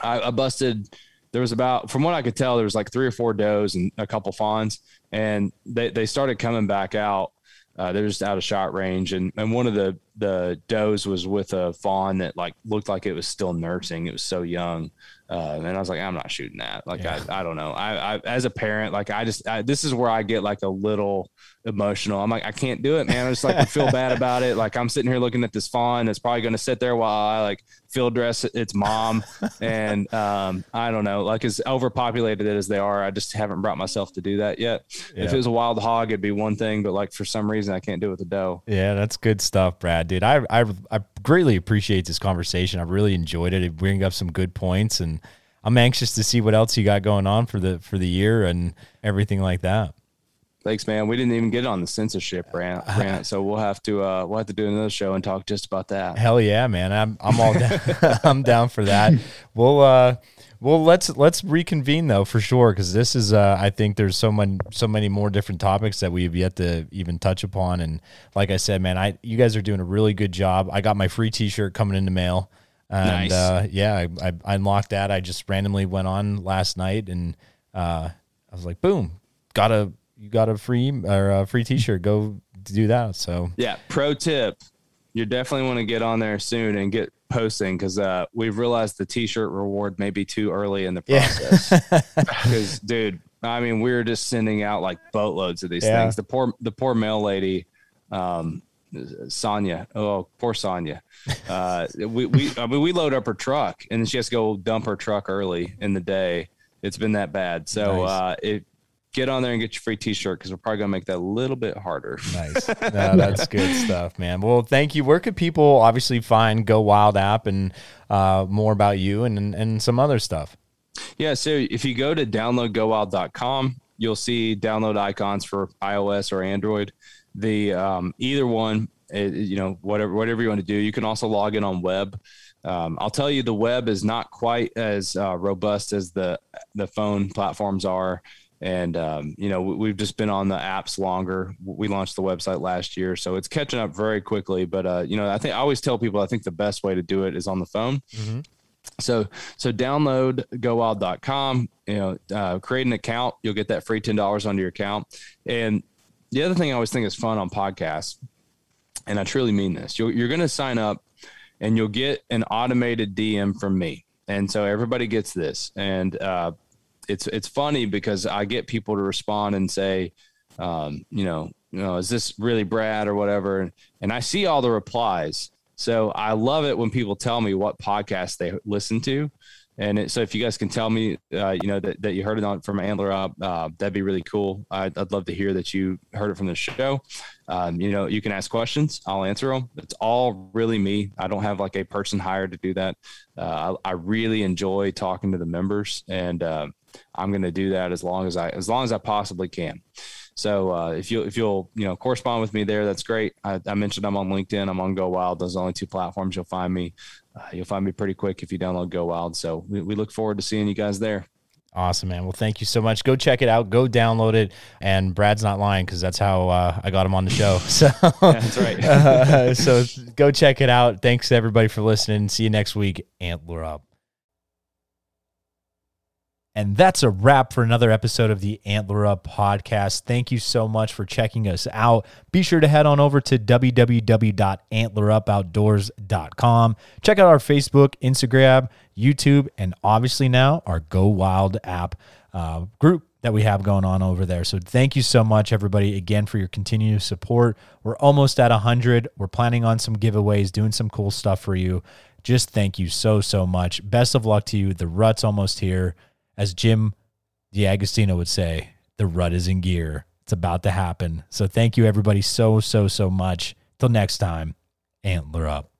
I, I busted, there was about, from what I could tell, there was like three or four does and a couple fawns, and they, they started coming back out. Uh, they're just out of shot range, and and one of the the does was with a fawn that like looked like it was still nursing. It was so young, uh, and I was like, I'm not shooting that. Like, yeah. I, I don't know. I, I, as a parent, like, I just, I, this is where I get like a little emotional. I'm like, I can't do it, man. I just like I feel bad about it. Like, I'm sitting here looking at this fawn that's probably going to sit there while I like field dress its mom. and, um, I don't know, like as overpopulated as they are, I just haven't brought myself to do that yet. Yeah. If it was a wild hog, it'd be one thing, but like for some reason, I can't do it with a doe. Yeah, that's good stuff, Brad, dude. I, I, I greatly appreciate this conversation. I really enjoyed it. It bring up some good points and, I'm anxious to see what else you got going on for the for the year and everything like that. Thanks, man. We didn't even get on the censorship rant, [laughs] rant so we'll have to uh, we'll have to do another show and talk just about that. Hell yeah, man! I'm I'm all down, [laughs] I'm down for that. We'll uh, well let's let's reconvene though for sure because this is uh, I think there's so many so many more different topics that we've yet to even touch upon. And like I said, man, I you guys are doing a really good job. I got my free T-shirt coming in the mail. And nice. uh, yeah, I, I, I, unlocked that. I just randomly went on last night and uh, I was like, boom, got a you got a free or a free T-shirt. Go do that. So yeah, pro tip: you definitely want to get on there soon and get posting because uh, we've realized the T-shirt reward may be too early in the process. [laughs] Because yeah. dude, I mean, we are just sending out like boatloads of these yeah. things. The poor the poor mail lady. Um, Sonia. Oh, poor Sonia. Uh, we, we, I mean, we load up her truck and then she has to go dump her truck early in the day. It's been that bad. So, nice. uh, it, get on there and get your free t-shirt because we're probably going to make that a little bit harder. Nice. [laughs] No, that's good stuff, man. Well, thank you. Where could people obviously find Go Wild app and uh, more about you and, and some other stuff? Yeah. So if you go to downloadgowild.com, you'll see download icons for iOS or Android the um, either one it, you know whatever whatever you want to do you can also log in on web um, i'll tell you the web is not quite as uh, robust as the the phone platforms are and um, you know we've just been on the apps longer we launched the website last year so it's catching up very quickly but uh, you know i think i always tell people i think the best way to do it is on the phone mm-hmm. So, so download gowild.com, you know, uh, create an account. You'll get that free $10 onto your account. And the other thing I always think is fun on podcasts, and I truly mean this, you're, you're going to sign up and you'll get an automated DM from me. And so everybody gets this. And uh, it's, it's funny because I get people to respond and say, um, you know, you know, is this really Brad or whatever? And, I see all the replies. So I love it when people tell me what podcast they listen to. And it, so if you guys can tell me, uh, you know, that, that you heard it on from Antler Up, uh, that'd be really cool. I'd, I'd, love to hear that you heard it from the show. Um, you know, you can ask questions. I'll answer them. It's all really me. I don't have like a person hired to do that. Uh, I, I, really enjoy talking to the members and uh, I'm going to do that as long as I, as long as I possibly can. So uh, if you if you'll you know correspond with me there, that's great. I, I, mentioned I'm on LinkedIn. I'm on Go Wild. Those are the only two platforms you'll find me. Uh, you'll find me pretty quick if you download Go Wild. So we, we look forward to seeing you guys there. Awesome, man. Well, thank you so much. Go check it out. Go download it. And Brad's not lying because that's how uh, I got him on the show. [laughs] So yeah, that's right. [laughs] uh, so go check it out. Thanks everybody for listening. See you next week. Antler up. And that's a wrap for another episode of the Antler Up podcast. Thank you so much for checking us out. Be sure to head on over to www.antlerupoutdoors.com. Check out our Facebook, Instagram, YouTube, and obviously now our Go Wild app uh, group that we have going on over there. So thank you so much, everybody, again for your continued support. We're almost at 100. We're planning on some giveaways, doing some cool stuff for you. Just thank you so, so much. Best of luck to you. The rut's almost here. As Jim DeAgostino would say, the rut is in gear. It's about to happen. So thank you, everybody, so, so, so much. Till next time, antler up.